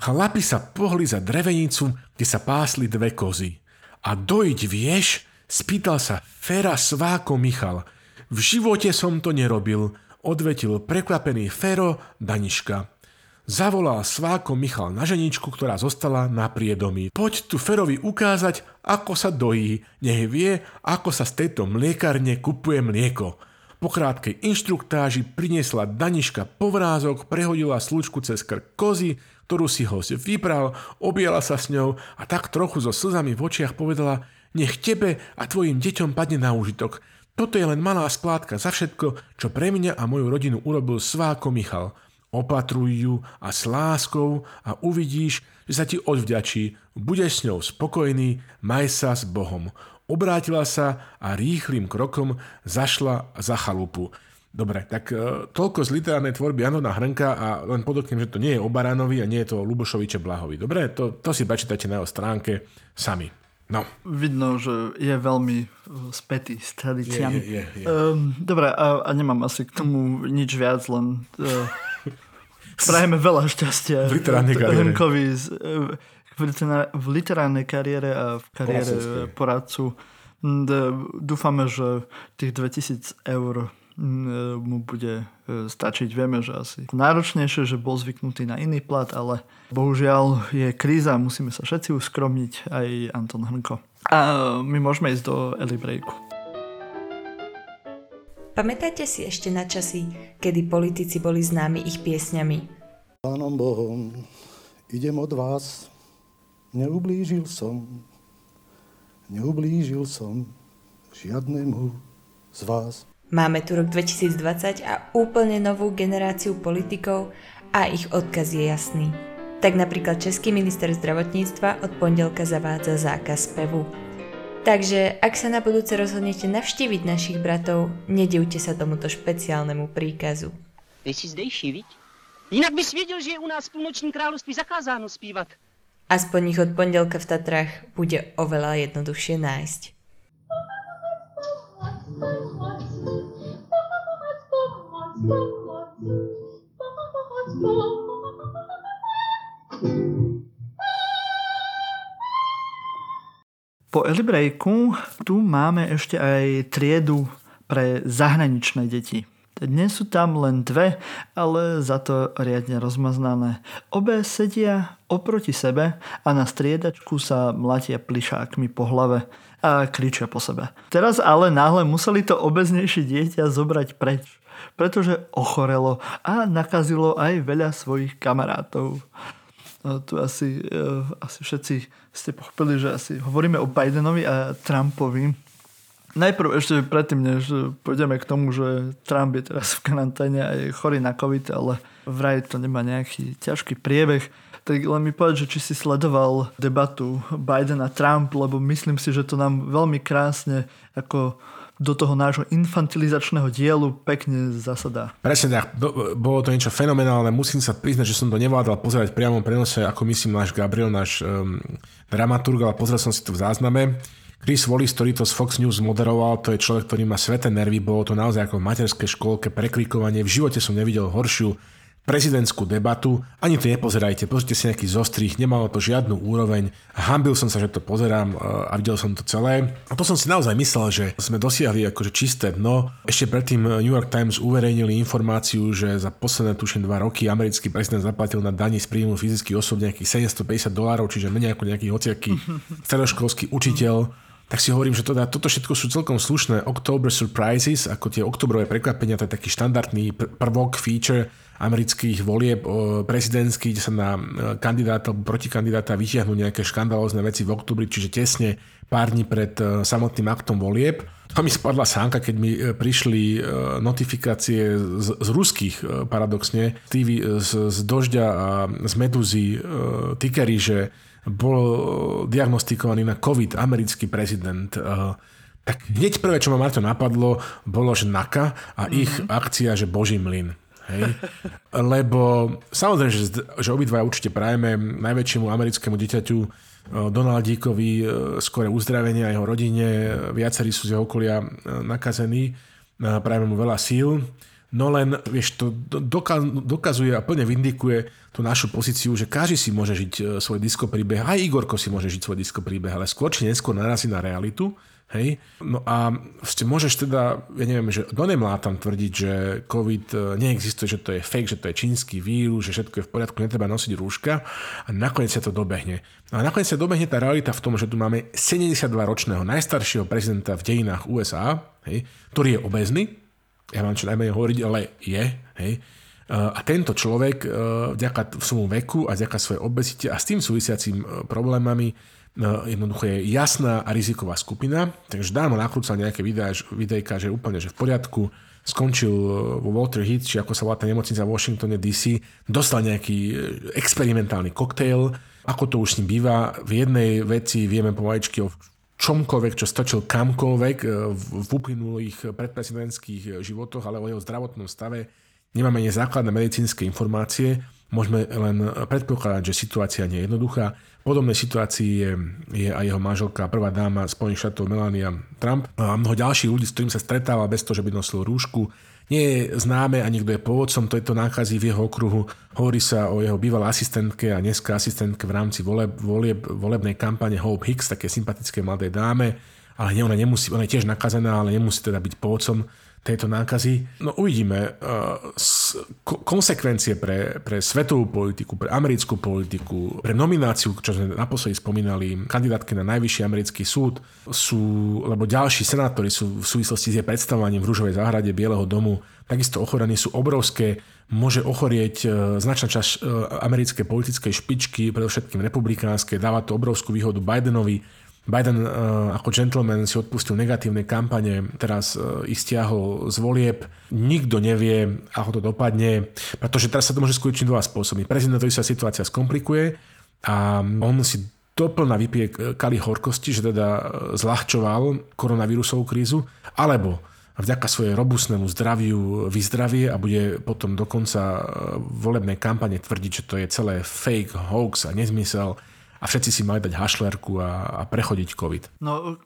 Chlapi sa pohli za drevenicu, kde sa pásli dve kozy. A dojiť vieš? Spýtal sa Fera Sváko Michal. V živote som to nerobil, odvetil prekvapený Fero Daniška. Zavolal sváko Michal na ženičku, ktorá zostala na priedomí. Poď tu Ferovi ukázať, ako sa dojí, nech vie, ako sa z tejto mliekarne kupuje mlieko. Po krátkej inštruktáži priniesla Daniška povrázok, prehodila slučku cez krk kozy, ktorú si host vybral, objala sa s ňou a tak trochu so slzami v očiach povedala nech tebe a tvojim deťom padne na úžitok. Toto je len malá splátka za všetko, čo pre mňa a moju rodinu urobil Sváko Michal. Opatruj ju a s láskou a uvidíš, že sa ti odvďačí. Budeš s ňou spokojný, maj sa s Bohom. Obrátila sa a rýchlým krokom zašla za chalupu. Dobre, tak e, toľko z literárnej tvorby Anona Hrnka a len podoknem, že to nie je o Baranovi a nie je to o Lubošoviče Blahovi. Dobre, to, to si prečítajte na jeho stránke sami. No. Vidno, že je veľmi uh, spätý s tradíciami. Je, je, je, je. Um, dobre, a, a nemám asi k tomu nič viac, len uh, prajeme veľa šťastia. V kariére. z, uh, v literárnej kariére a v kariére poradcu. Dúfame, že tých 2000 eur mu bude e, stačiť. Vieme, že asi náročnejšie, že bol zvyknutý na iný plat, ale bohužiaľ je kríza, musíme sa všetci uskromniť, aj Anton Hrnko. A my môžeme ísť do Eli Breaku. Pamätáte si ešte na časy, kedy politici boli známi ich piesňami? Pánom Bohom, idem od vás, neublížil som, neublížil som žiadnemu z vás. Máme tu rok 2020 a úplne novú generáciu politikov a ich odkaz je jasný. Tak napríklad Český minister zdravotníctva od pondelka zavádza zákaz pevu. Takže ak sa na budúce rozhodnete navštíviť našich bratov, nedivte sa tomuto špeciálnemu príkazu. Ty si zdejší, viď? Jinak bys věděl, že je u nás v půlnočním království zakázáno zpívat. Aspoň ich od pondelka v Tatrách bude oveľa jednoduchšie nájsť. Po Elibreaku tu máme ešte aj triedu pre zahraničné deti. Dnes sú tam len dve, ale za to riadne rozmaznané. Obe sedia oproti sebe a na striedačku sa mlatia plišákmi po hlave a kričia po sebe. Teraz ale náhle museli to obeznejšie dieťa zobrať preč, pretože ochorelo a nakazilo aj veľa svojich kamarátov. No, tu asi, uh, asi všetci ste pochopili, že asi hovoríme o Bidenovi a Trumpovi. Najprv ešte predtým, než pôjdeme k tomu, že Trump je teraz v karanténe a je chorý na COVID, ale vraj to nemá nejaký ťažký priebeh. Tak len mi povedať, že či si sledoval debatu Biden a Trump, lebo myslím si, že to nám veľmi krásne ako do toho nášho infantilizačného dielu pekne zasadá. Presne tak, bolo to niečo fenomenálne, musím sa priznať, že som to nevládal pozerať priamo prenose, ako myslím náš Gabriel, náš um, dramaturg, ale pozrel som si to v zázname. Chris Wallis, ktorý to z Fox News moderoval, to je človek, ktorý má sveté nervy, bolo to naozaj ako v materskej škôlke preklikovanie. V živote som nevidel horšiu prezidentskú debatu, ani to nepozerajte, pozrite si nejaký zostrih, nemalo to žiadnu úroveň, hambil som sa, že to pozerám e, a videl som to celé. A to som si naozaj myslel, že sme dosiahli akože čisté dno. Ešte predtým New York Times uverejnili informáciu, že za posledné tuším dva roky americký prezident zaplatil na daní z príjmu fyzických osob nejakých 750 dolárov, čiže menej ako nejaký hociaký stredoškolský učiteľ tak si hovorím, že teda, toto všetko sú celkom slušné October Surprises, ako tie oktobrové prekvapenia, to je taký štandardný prvok, feature amerických volieb prezidentských, kde sa na e, kandidáta alebo protikandidáta vytiahnú nejaké škandalózne veci v oktobri, čiže tesne pár dní pred e, samotným aktom volieb. To mi spadla sánka, keď mi e, prišli notifikácie z, z ruských paradoxne, TV z, z Dožďa a z Meduzy, tikery, že bol diagnostikovaný na COVID americký prezident. Tak hneď prvé, čo ma Marto napadlo, bolo, že NAKA a ich mm-hmm. akcia, že Boží mlyn. Hej? Lebo samozrejme, že, že obidva určite prajeme najväčšiemu americkému dieťaťu Donaldíkovi skore uzdravenie a jeho rodine. Viacerí sú z jeho okolia nakazení. Prajeme mu veľa síl. No len, vieš, to dokazuje a plne vindikuje tú našu pozíciu, že každý si môže žiť e, svoj disko príbeh, aj Igorko si môže žiť svoj disko príbeh, ale skôr či neskôr narazí na realitu. Hej? No a ste môžeš teda, ja neviem, že donemlá tam tvrdiť, že COVID e, neexistuje, že to je fake, že to je čínsky vírus, že všetko je v poriadku, netreba nosiť rúška a nakoniec sa to dobehne. No a nakoniec sa dobehne tá realita v tom, že tu máme 72-ročného najstaršieho prezidenta v dejinách USA, hej, ktorý je obezný, ja mám čo najmenej hovoriť, ale je, hej. A tento človek e, vďaka svojmu veku a vďaka svojej obezite a s tým súvisiacím e, problémami e, jednoducho je jasná a riziková skupina, takže dávno nakrúcal nejaké videá, videjka, že úplne že v poriadku, skončil vo Walter Heath, či ako sa volá tá nemocnica v Washingtone DC, dostal nejaký experimentálny koktejl, ako to už s ním býva. V jednej veci vieme pomaličky o čomkoľvek, čo stočil kamkoľvek e, v uplynulých predprezidentských životoch, ale o jeho zdravotnom stave nemáme ani základné medicínske informácie. Môžeme len predpokladať, že situácia nie je jednoduchá. V podobnej situácii je, je aj jeho manželka, prvá dáma Spojených štátov Melania Trump a mnoho ďalších ľudí, s ktorým sa stretával bez toho, že by nosil rúšku. Nie je známe ani kto je pôvodcom tejto nákazy v jeho okruhu. Hovorí sa o jeho bývalej asistentke a dneska asistentke v rámci voleb, voleb, volebnej kampane Hope Hicks, také sympatické mladé dáme. ale nie, ona, nemusí, ona je tiež nakazená, ale nemusí teda byť pôvodcom tejto nákazy. No uvidíme. Konsekvencie pre, pre svetovú politiku, pre americkú politiku, pre nomináciu, čo sme naposledy spomínali, kandidátky na najvyšší americký súd, sú, lebo ďalší senátori sú v súvislosti s jej predstavovaním v Rúžovej záhrade Bieleho domu takisto ochorení sú obrovské. Môže ochorieť e, značná časť e, americkej politickej špičky, predovšetkým republikánskej. Dáva to obrovskú výhodu Bidenovi Biden uh, ako gentleman si odpustil negatívne kampane, teraz uh, ich stiahol z volieb. Nikto nevie, ako to dopadne, pretože teraz sa to môže skúčiť dva spôsoby. Prezidentovi sa situácia skomplikuje a on si doplna vypije kali horkosti, že teda zľahčoval koronavírusovú krízu, alebo vďaka svojej robustnému zdraviu vyzdravie a bude potom do konca volebnej kampane tvrdiť, že to je celé fake, hoax a nezmysel a všetci si mali dať hašlerku a, a prechodiť COVID. No,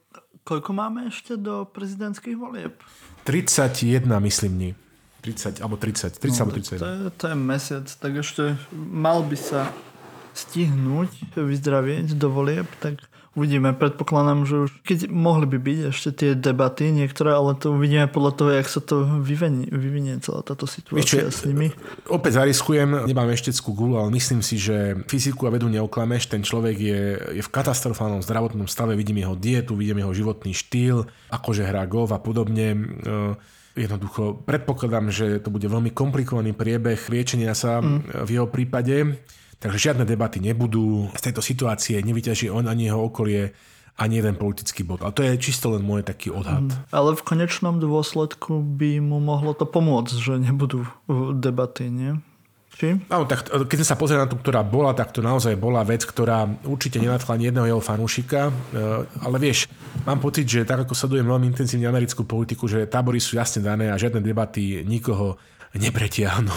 koľko máme ešte do prezidentských volieb? 31, myslím, dní. 30 alebo 30, 30 no, alebo 30. To je, to je mesiac, tak ešte mal by sa stihnúť vyzdravieť do volieb, tak Uvidíme, predpokladám, že už keď mohli by byť ešte tie debaty niektoré, ale to uvidíme podľa toho, jak sa to vyvinie, vyvinie celá táto situácia Víš, s nimi. Opäť zariskujem, nemám ešteckú gulu, ale myslím si, že fyziku a vedu neoklameš, ten človek je, je v katastrofálnom zdravotnom stave, vidím jeho dietu, vidím jeho životný štýl, akože hrá golf a podobne. E, jednoducho predpokladám, že to bude veľmi komplikovaný priebeh liečenia sa mm. v jeho prípade. Takže žiadne debaty nebudú. Z tejto situácie nevyťaží on ani jeho okolie ani jeden politický bod. A to je čisto len môj taký odhad. Mm, ale v konečnom dôsledku by mu mohlo to pomôcť, že nebudú debaty, nie? Či? Áno, tak keď sme sa pozreli na tú, ktorá bola, tak to naozaj bola vec, ktorá určite nenadchla ani jedného jeho fanúšika. E, ale vieš, mám pocit, že tak ako sledujem veľmi intenzívne americkú politiku, že tábory sú jasne dané a žiadne debaty nikoho nepretiahnu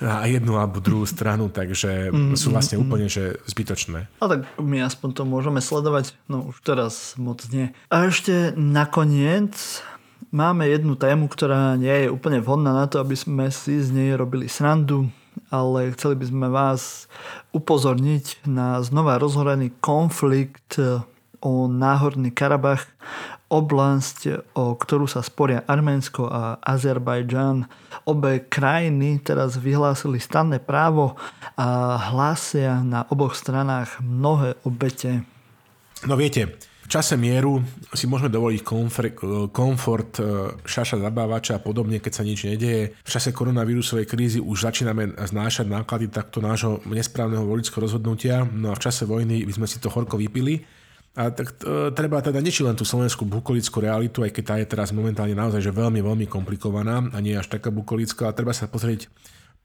na jednu alebo druhú stranu, takže mm, sú vlastne mm, úplne že zbytočné. A tak my aspoň to môžeme sledovať, no už teraz moc nie. A ešte nakoniec máme jednu tému, ktorá nie je úplne vhodná na to, aby sme si z nej robili srandu, ale chceli by sme vás upozorniť na znova rozhorený konflikt o Náhorný Karabach, oblasť, o ktorú sa sporia Arménsko a Azerbajdžan. Obe krajiny teraz vyhlásili stanné právo a hlásia na oboch stranách mnohé obete. No viete, v čase mieru si môžeme dovoliť komfort, komfort e, šaša zabávača a podobne, keď sa nič nedeje. V čase koronavírusovej krízy už začíname znášať náklady takto nášho nesprávneho volického rozhodnutia, no a v čase vojny by sme si to horko vypili. A tak e, treba teda nečiť len tú slovenskú bukolickú realitu, aj keď tá je teraz momentálne naozaj že veľmi, veľmi komplikovaná a nie až taká bukolická, ale treba sa pozrieť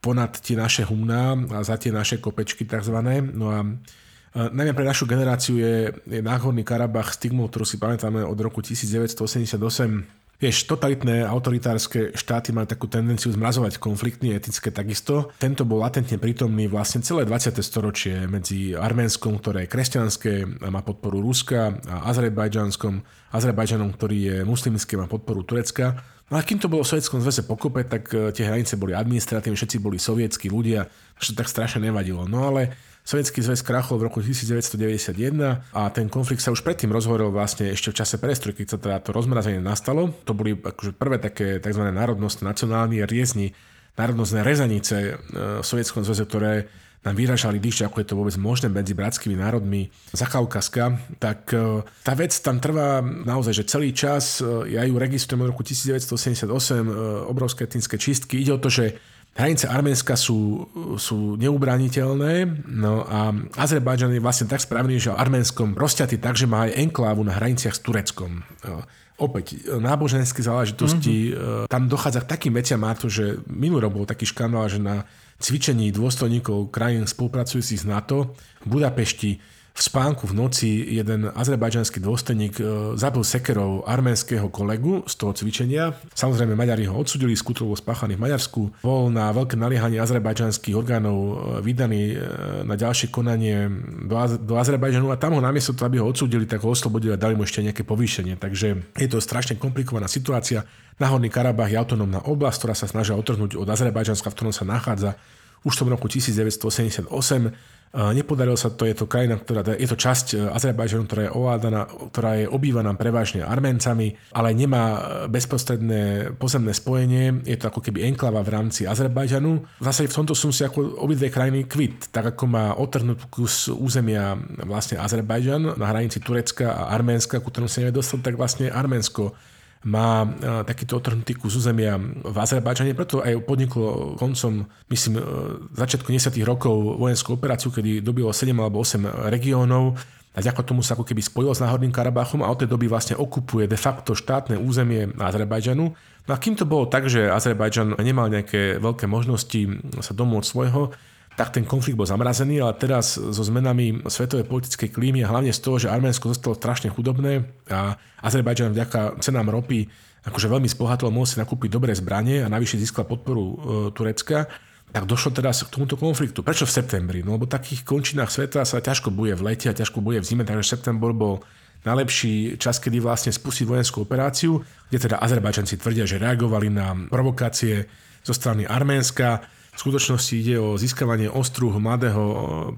ponad tie naše humná a za tie naše kopečky tzv. No a e, najmä pre našu generáciu je, je Náhorný Karabach stigmou, ktorú si pamätáme od roku 1988 Vieš, totalitné autoritárske štáty mali takú tendenciu zmrazovať konflikty etické takisto. Tento bol latentne prítomný vlastne celé 20. storočie medzi Arménskom, ktoré je kresťanské a má podporu Ruska a Azerbajdžanskom, Azerbajdžanom, ktorý je muslimský a má podporu Turecka. No a kým to bolo v Sovjetskom zväze pokope, tak eh, tie hranice boli administratívne, všetci boli sovietskí ľudia, to tak strašne nevadilo. No ale Sovietský zväz krachol v roku 1991 a ten konflikt sa už predtým rozhoril vlastne ešte v čase prestrojky, keď sa teda to rozmrazenie nastalo. To boli akože prvé také tzv. národnostné, nacionálne riezni, národnostné rezanice e, v Sovietskom zväze, ktoré nám vyražali dýšť, ako je to vôbec možné medzi bratskými národmi za tak e, tá vec tam trvá naozaj, že celý čas, e, ja ju registrujem od roku 1988, obrovské etnické čistky. Ide o to, že Hranice Arménska sú, sú neubraniteľné, no a Azerbajdžan je vlastne tak spravený, že Arménskom rozťatý tak, že má aj enklávu na hraniciach s Tureckom. Opäť, náboženské záležitosti, mm-hmm. tam dochádza k takým veciam, má to, že minulý rok bol taký škandál, že na cvičení dôstojníkov krajín spolupracujúcich s NATO v Budapešti v spánku v noci jeden azerbajdžanský dôstojník e, zabil sekerov arménskeho kolegu z toho cvičenia. Samozrejme, Maďari ho odsudili, skutok bol spáchaný v Maďarsku. Bol na veľké naliehanie azerbajdžanských orgánov e, vydaný e, na ďalšie konanie do, Az- do Azerbajdžanu a tam ho namiesto toho, aby ho odsudili, tak ho oslobodili a dali mu ešte nejaké povýšenie. Takže je to strašne komplikovaná situácia. Nahorný Karabach je autonómna oblasť, ktorá sa snažia otrhnúť od Azerbajdžanska, v ktorom sa nachádza už v tom roku 1988 Nepodarilo sa to, je to krajina, ktorá, je to časť e, Azerbajžanu, ktorá je ovládaná, ktorá je obývaná prevažne Arméncami, ale nemá e, bezprostredné pozemné spojenie, je to ako keby enklava v rámci Azerbajžanu. Zase v tomto sú si ako obidve krajiny kvit, tak ako má otrhnutú kus územia vlastne Azerbajžan na hranici Turecka a Arménska, ku ktorom sa nevie dostať, tak vlastne Arménsko má e, takýto otrhnutý kus územia v Azerbajdžane, preto aj podniklo koncom, myslím, e, začiatku 10. rokov vojenskú operáciu, kedy dobilo 7 alebo 8 regiónov a ďako tomu sa ako keby spojilo s Náhorným Karabachom a od tej doby vlastne okupuje de facto štátne územie Azerbajdžanu. No a kým to bolo tak, že Azerbajdžan nemal nejaké veľké možnosti sa domôcť svojho, tak ten konflikt bol zamrazený, ale teraz so zmenami svetovej politickej klímy a hlavne z toho, že Arménsko zostalo strašne chudobné a Azerbajdžan vďaka cenám ropy akože veľmi spohatol, mohol si nakúpiť dobré zbranie a navyše získal podporu e, Turecka, tak došlo teraz k tomuto konfliktu. Prečo v septembri? No lebo v takých končinách sveta sa ťažko buje v lete a ťažko buje v zime, takže september bol najlepší čas, kedy vlastne spustiť vojenskú operáciu, kde teda Azerbajdžanci tvrdia, že reagovali na provokácie zo strany Arménska, v skutočnosti ide o získavanie ostruhu mladého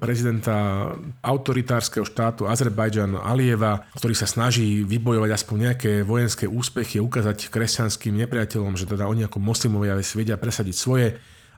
prezidenta autoritárskeho štátu Azerbajdžan Alieva, ktorý sa snaží vybojovať aspoň nejaké vojenské úspechy ukázať kresťanským nepriateľom, že teda oni ako moslimovia vedia presadiť svoje.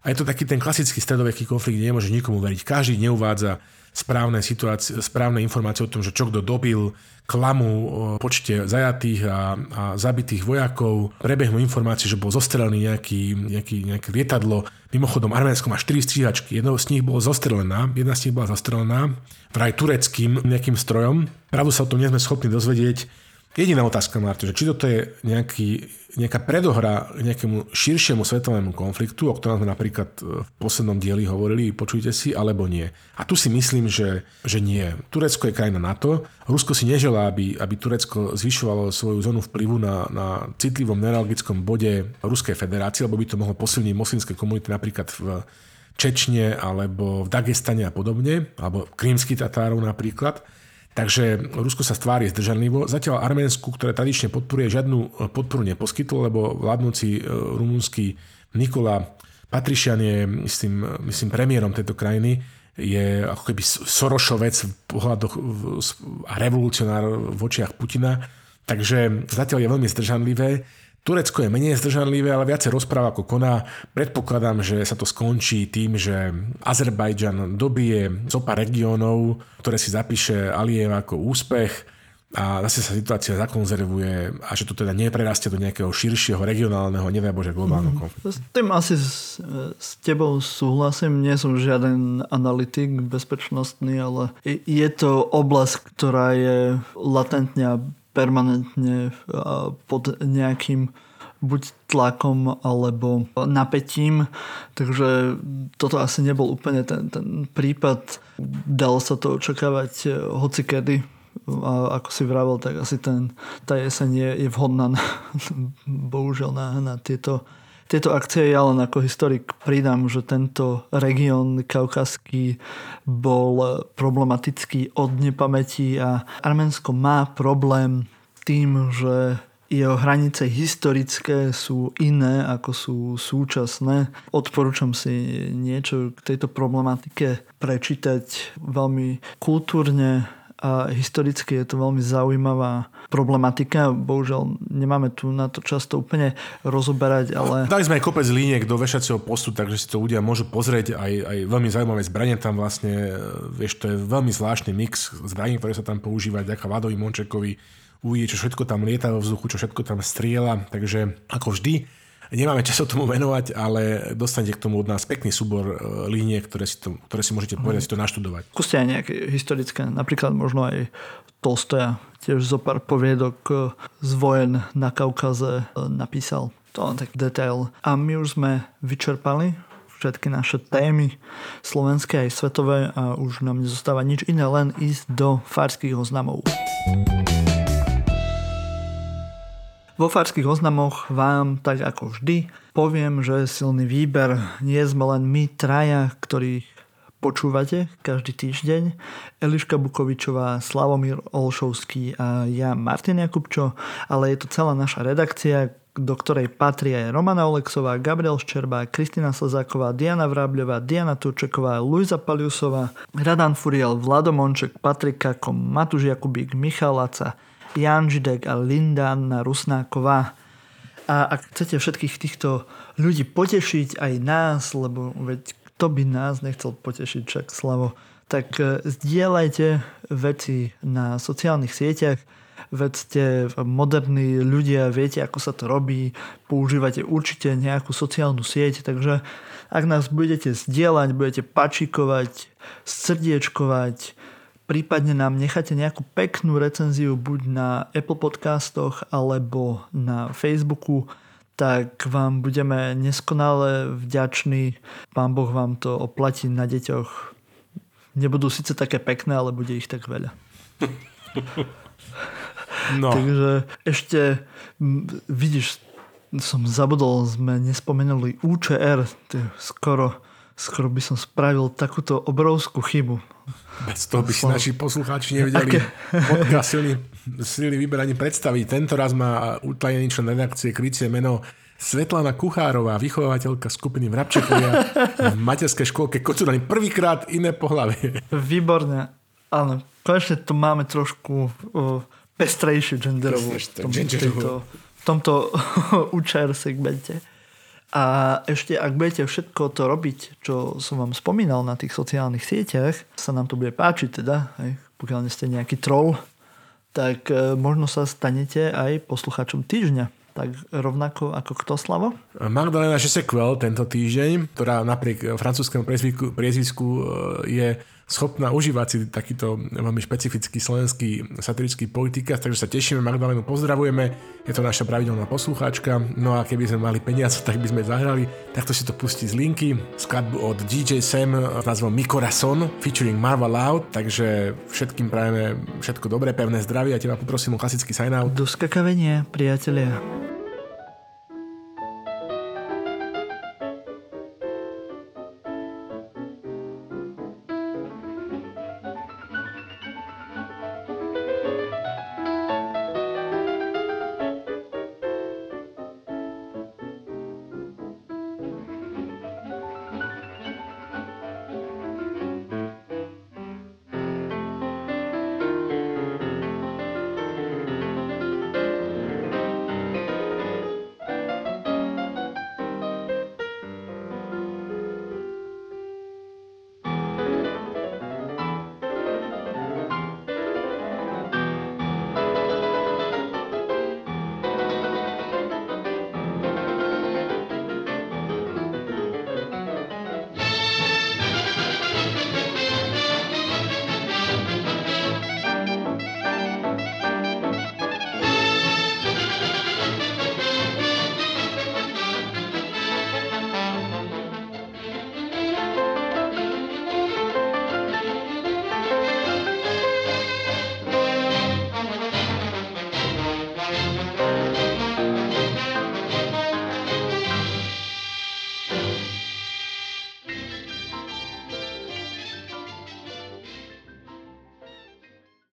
A je to taký ten klasický stredoveký konflikt, kde nemôže nikomu veriť. Každý neuvádza správne, situácie, správne informácie o tom, že čo kto dobil, klamu o počte zajatých a, a zabitých vojakov, prebehnú informácie, že bol zostrelený nejaký, nejaký, nejaké lietadlo. Mimochodom, Arménsko má 4 stíhačky, jedno z nich bolo zostrelená, jedna z nich bola zostrelená vraj tureckým nejakým strojom. Pravdu sa o tom nie sme schopní dozvedieť. Jediná otázka, Marto, že či toto je nejaký nejaká predohra nejakému širšiemu svetovému konfliktu, o ktorom sme napríklad e, v poslednom dieli hovorili, počujte si, alebo nie. A tu si myslím, že, že nie. Turecko je krajina NATO. Rusko si neželá, aby, aby Turecko zvyšovalo svoju zónu vplyvu na, na citlivom neuralgickom bode Ruskej federácie, lebo by to mohlo posilniť moslimské komunity napríklad v Čečne alebo v Dagestane a podobne, alebo krímsky Tatárov napríklad. Takže Rusko sa stvári zdržanlivo. Zatiaľ Arménsku, ktoré tradične podporuje, žiadnu e, podporu neposkytlo, lebo vládnúci e, rumúnsky Nikola Patrišian je, myslím, myslím, premiérom tejto krajiny, je ako keby Sorošovec v pohľadoch a revolucionár v očiach Putina. Takže zatiaľ je veľmi zdržanlivé. Turecko je menej zdržanlivé, ale viacej rozpráva ako koná. Predpokladám, že sa to skončí tým, že Azerbajdžan dobije zopa regiónov, ktoré si zapíše Aliyev ako úspech a zase sa situácia zakonzervuje a že to teda neprerastie do nejakého širšieho regionálneho, neviem bože, globálneho mhm. konfliktu. S tým asi s, s tebou súhlasím, nie som žiaden analytik bezpečnostný, ale je to oblasť, ktorá je latentne a permanentne pod nejakým buď tlakom alebo napätím. Takže toto asi nebol úplne ten, ten prípad. Dalo sa to očakávať e, hoci kedy. A ako si vravel, tak asi ten, tá jeseň je, je vhodná na, bohužiaľ na, na tieto tieto akcie ja len ako historik pridám, že tento región kaukaský bol problematický od nepamäti a Arménsko má problém tým, že jeho hranice historické sú iné ako sú súčasné. Odporúčam si niečo k tejto problematike prečítať veľmi kultúrne a historicky je to veľmi zaujímavá problematika. Bohužiaľ nemáme tu na to často úplne rozoberať, ale... Dali sme aj kopec líniek do vešacieho postu, takže si to ľudia môžu pozrieť. Aj, aj veľmi zaujímavé zbranie tam vlastne, vieš, to je veľmi zvláštny mix zbraní, ktoré sa tam používajú, ďaká Vladovi Mončekovi, uvidí, čo všetko tam lieta vo vzduchu, čo všetko tam strieľa. Takže ako vždy, Nemáme čas o tomu venovať, ale dostanete k tomu od nás pekný súbor e, líniek, ktoré si, to, ktoré si môžete povedať, si to naštudovať. Skúste aj nejaké historické, napríklad možno aj Tolstoja, tiež zo pár poviedok e, z vojen na Kaukaze e, napísal. To len taký detail. A my už sme vyčerpali všetky naše témy slovenské aj svetové a už nám nezostáva nič iné, len ísť do farských oznamov. Vo farských oznamoch vám, tak ako vždy, poviem, že silný výber nie sme len my traja, ktorí počúvate každý týždeň. Eliška Bukovičová, Slavomír Olšovský a ja Martin Jakubčo, ale je to celá naša redakcia, do ktorej patrí aj Romana Oleksová, Gabriel Ščerba, Kristina Slzáková, Diana Vrábľová, Diana Turčeková, Luisa Paliusová, Radan Furiel, Vlado Monček, Patrik Kakom, Matúš Jakubík, Michal Laca, Jan Židek a Linda Rusnáková. A ak chcete všetkých týchto ľudí potešiť aj nás, lebo veď kto by nás nechcel potešiť, však Slavo, tak e, zdieľajte veci na sociálnych sieťach, veď ste moderní ľudia, viete, ako sa to robí, používate určite nejakú sociálnu sieť, takže ak nás budete zdieľať, budete pačikovať, srdiečkovať, prípadne nám necháte nejakú peknú recenziu buď na Apple podcastoch alebo na Facebooku, tak vám budeme neskonale vďační. Pán Boh vám to oplatí na deťoch. Nebudú síce také pekné, ale bude ich tak veľa. No. Takže ešte, vidíš, som zabudol, sme nespomenuli UČR. Skoro, skoro by som spravil takúto obrovskú chybu. Bez toho by si naši poslucháči nevedeli podcast silný, silný výber ani predstaviť. Tento raz má utajený člen redakcie krycie meno Svetlana Kuchárová, vychovateľka skupiny Vrabčekovia v materskej škôlke Kocurany. Prvýkrát iné pohľavy. Výborne. Áno, konečne tu máme trošku uh, pestrejšiu genderovú v, tom, v tomto UČR segmente. A ešte, ak budete všetko to robiť, čo som vám spomínal na tých sociálnych sieťach, sa nám to bude páčiť teda, hej, pokiaľ nie ste nejaký troll, tak e, možno sa stanete aj poslucháčom týždňa. Tak rovnako ako kto, Slavo? Magdalena Žesekvel tento týždeň, ktorá napriek francúzskému priezvisku e, je schopná užívať si takýto veľmi špecifický slovenský satirický politika, takže sa tešíme, Magdalenu pozdravujeme, je to naša pravidelná poslucháčka, no a keby sme mali peniaze, tak by sme zahrali, takto si to pustí z linky, skladbu od DJ Sam s názvom Mikorason featuring Marva Loud, takže všetkým prajeme všetko dobré, pevné zdravie a teba poprosím o klasický sign out. Do skakavenia, priatelia.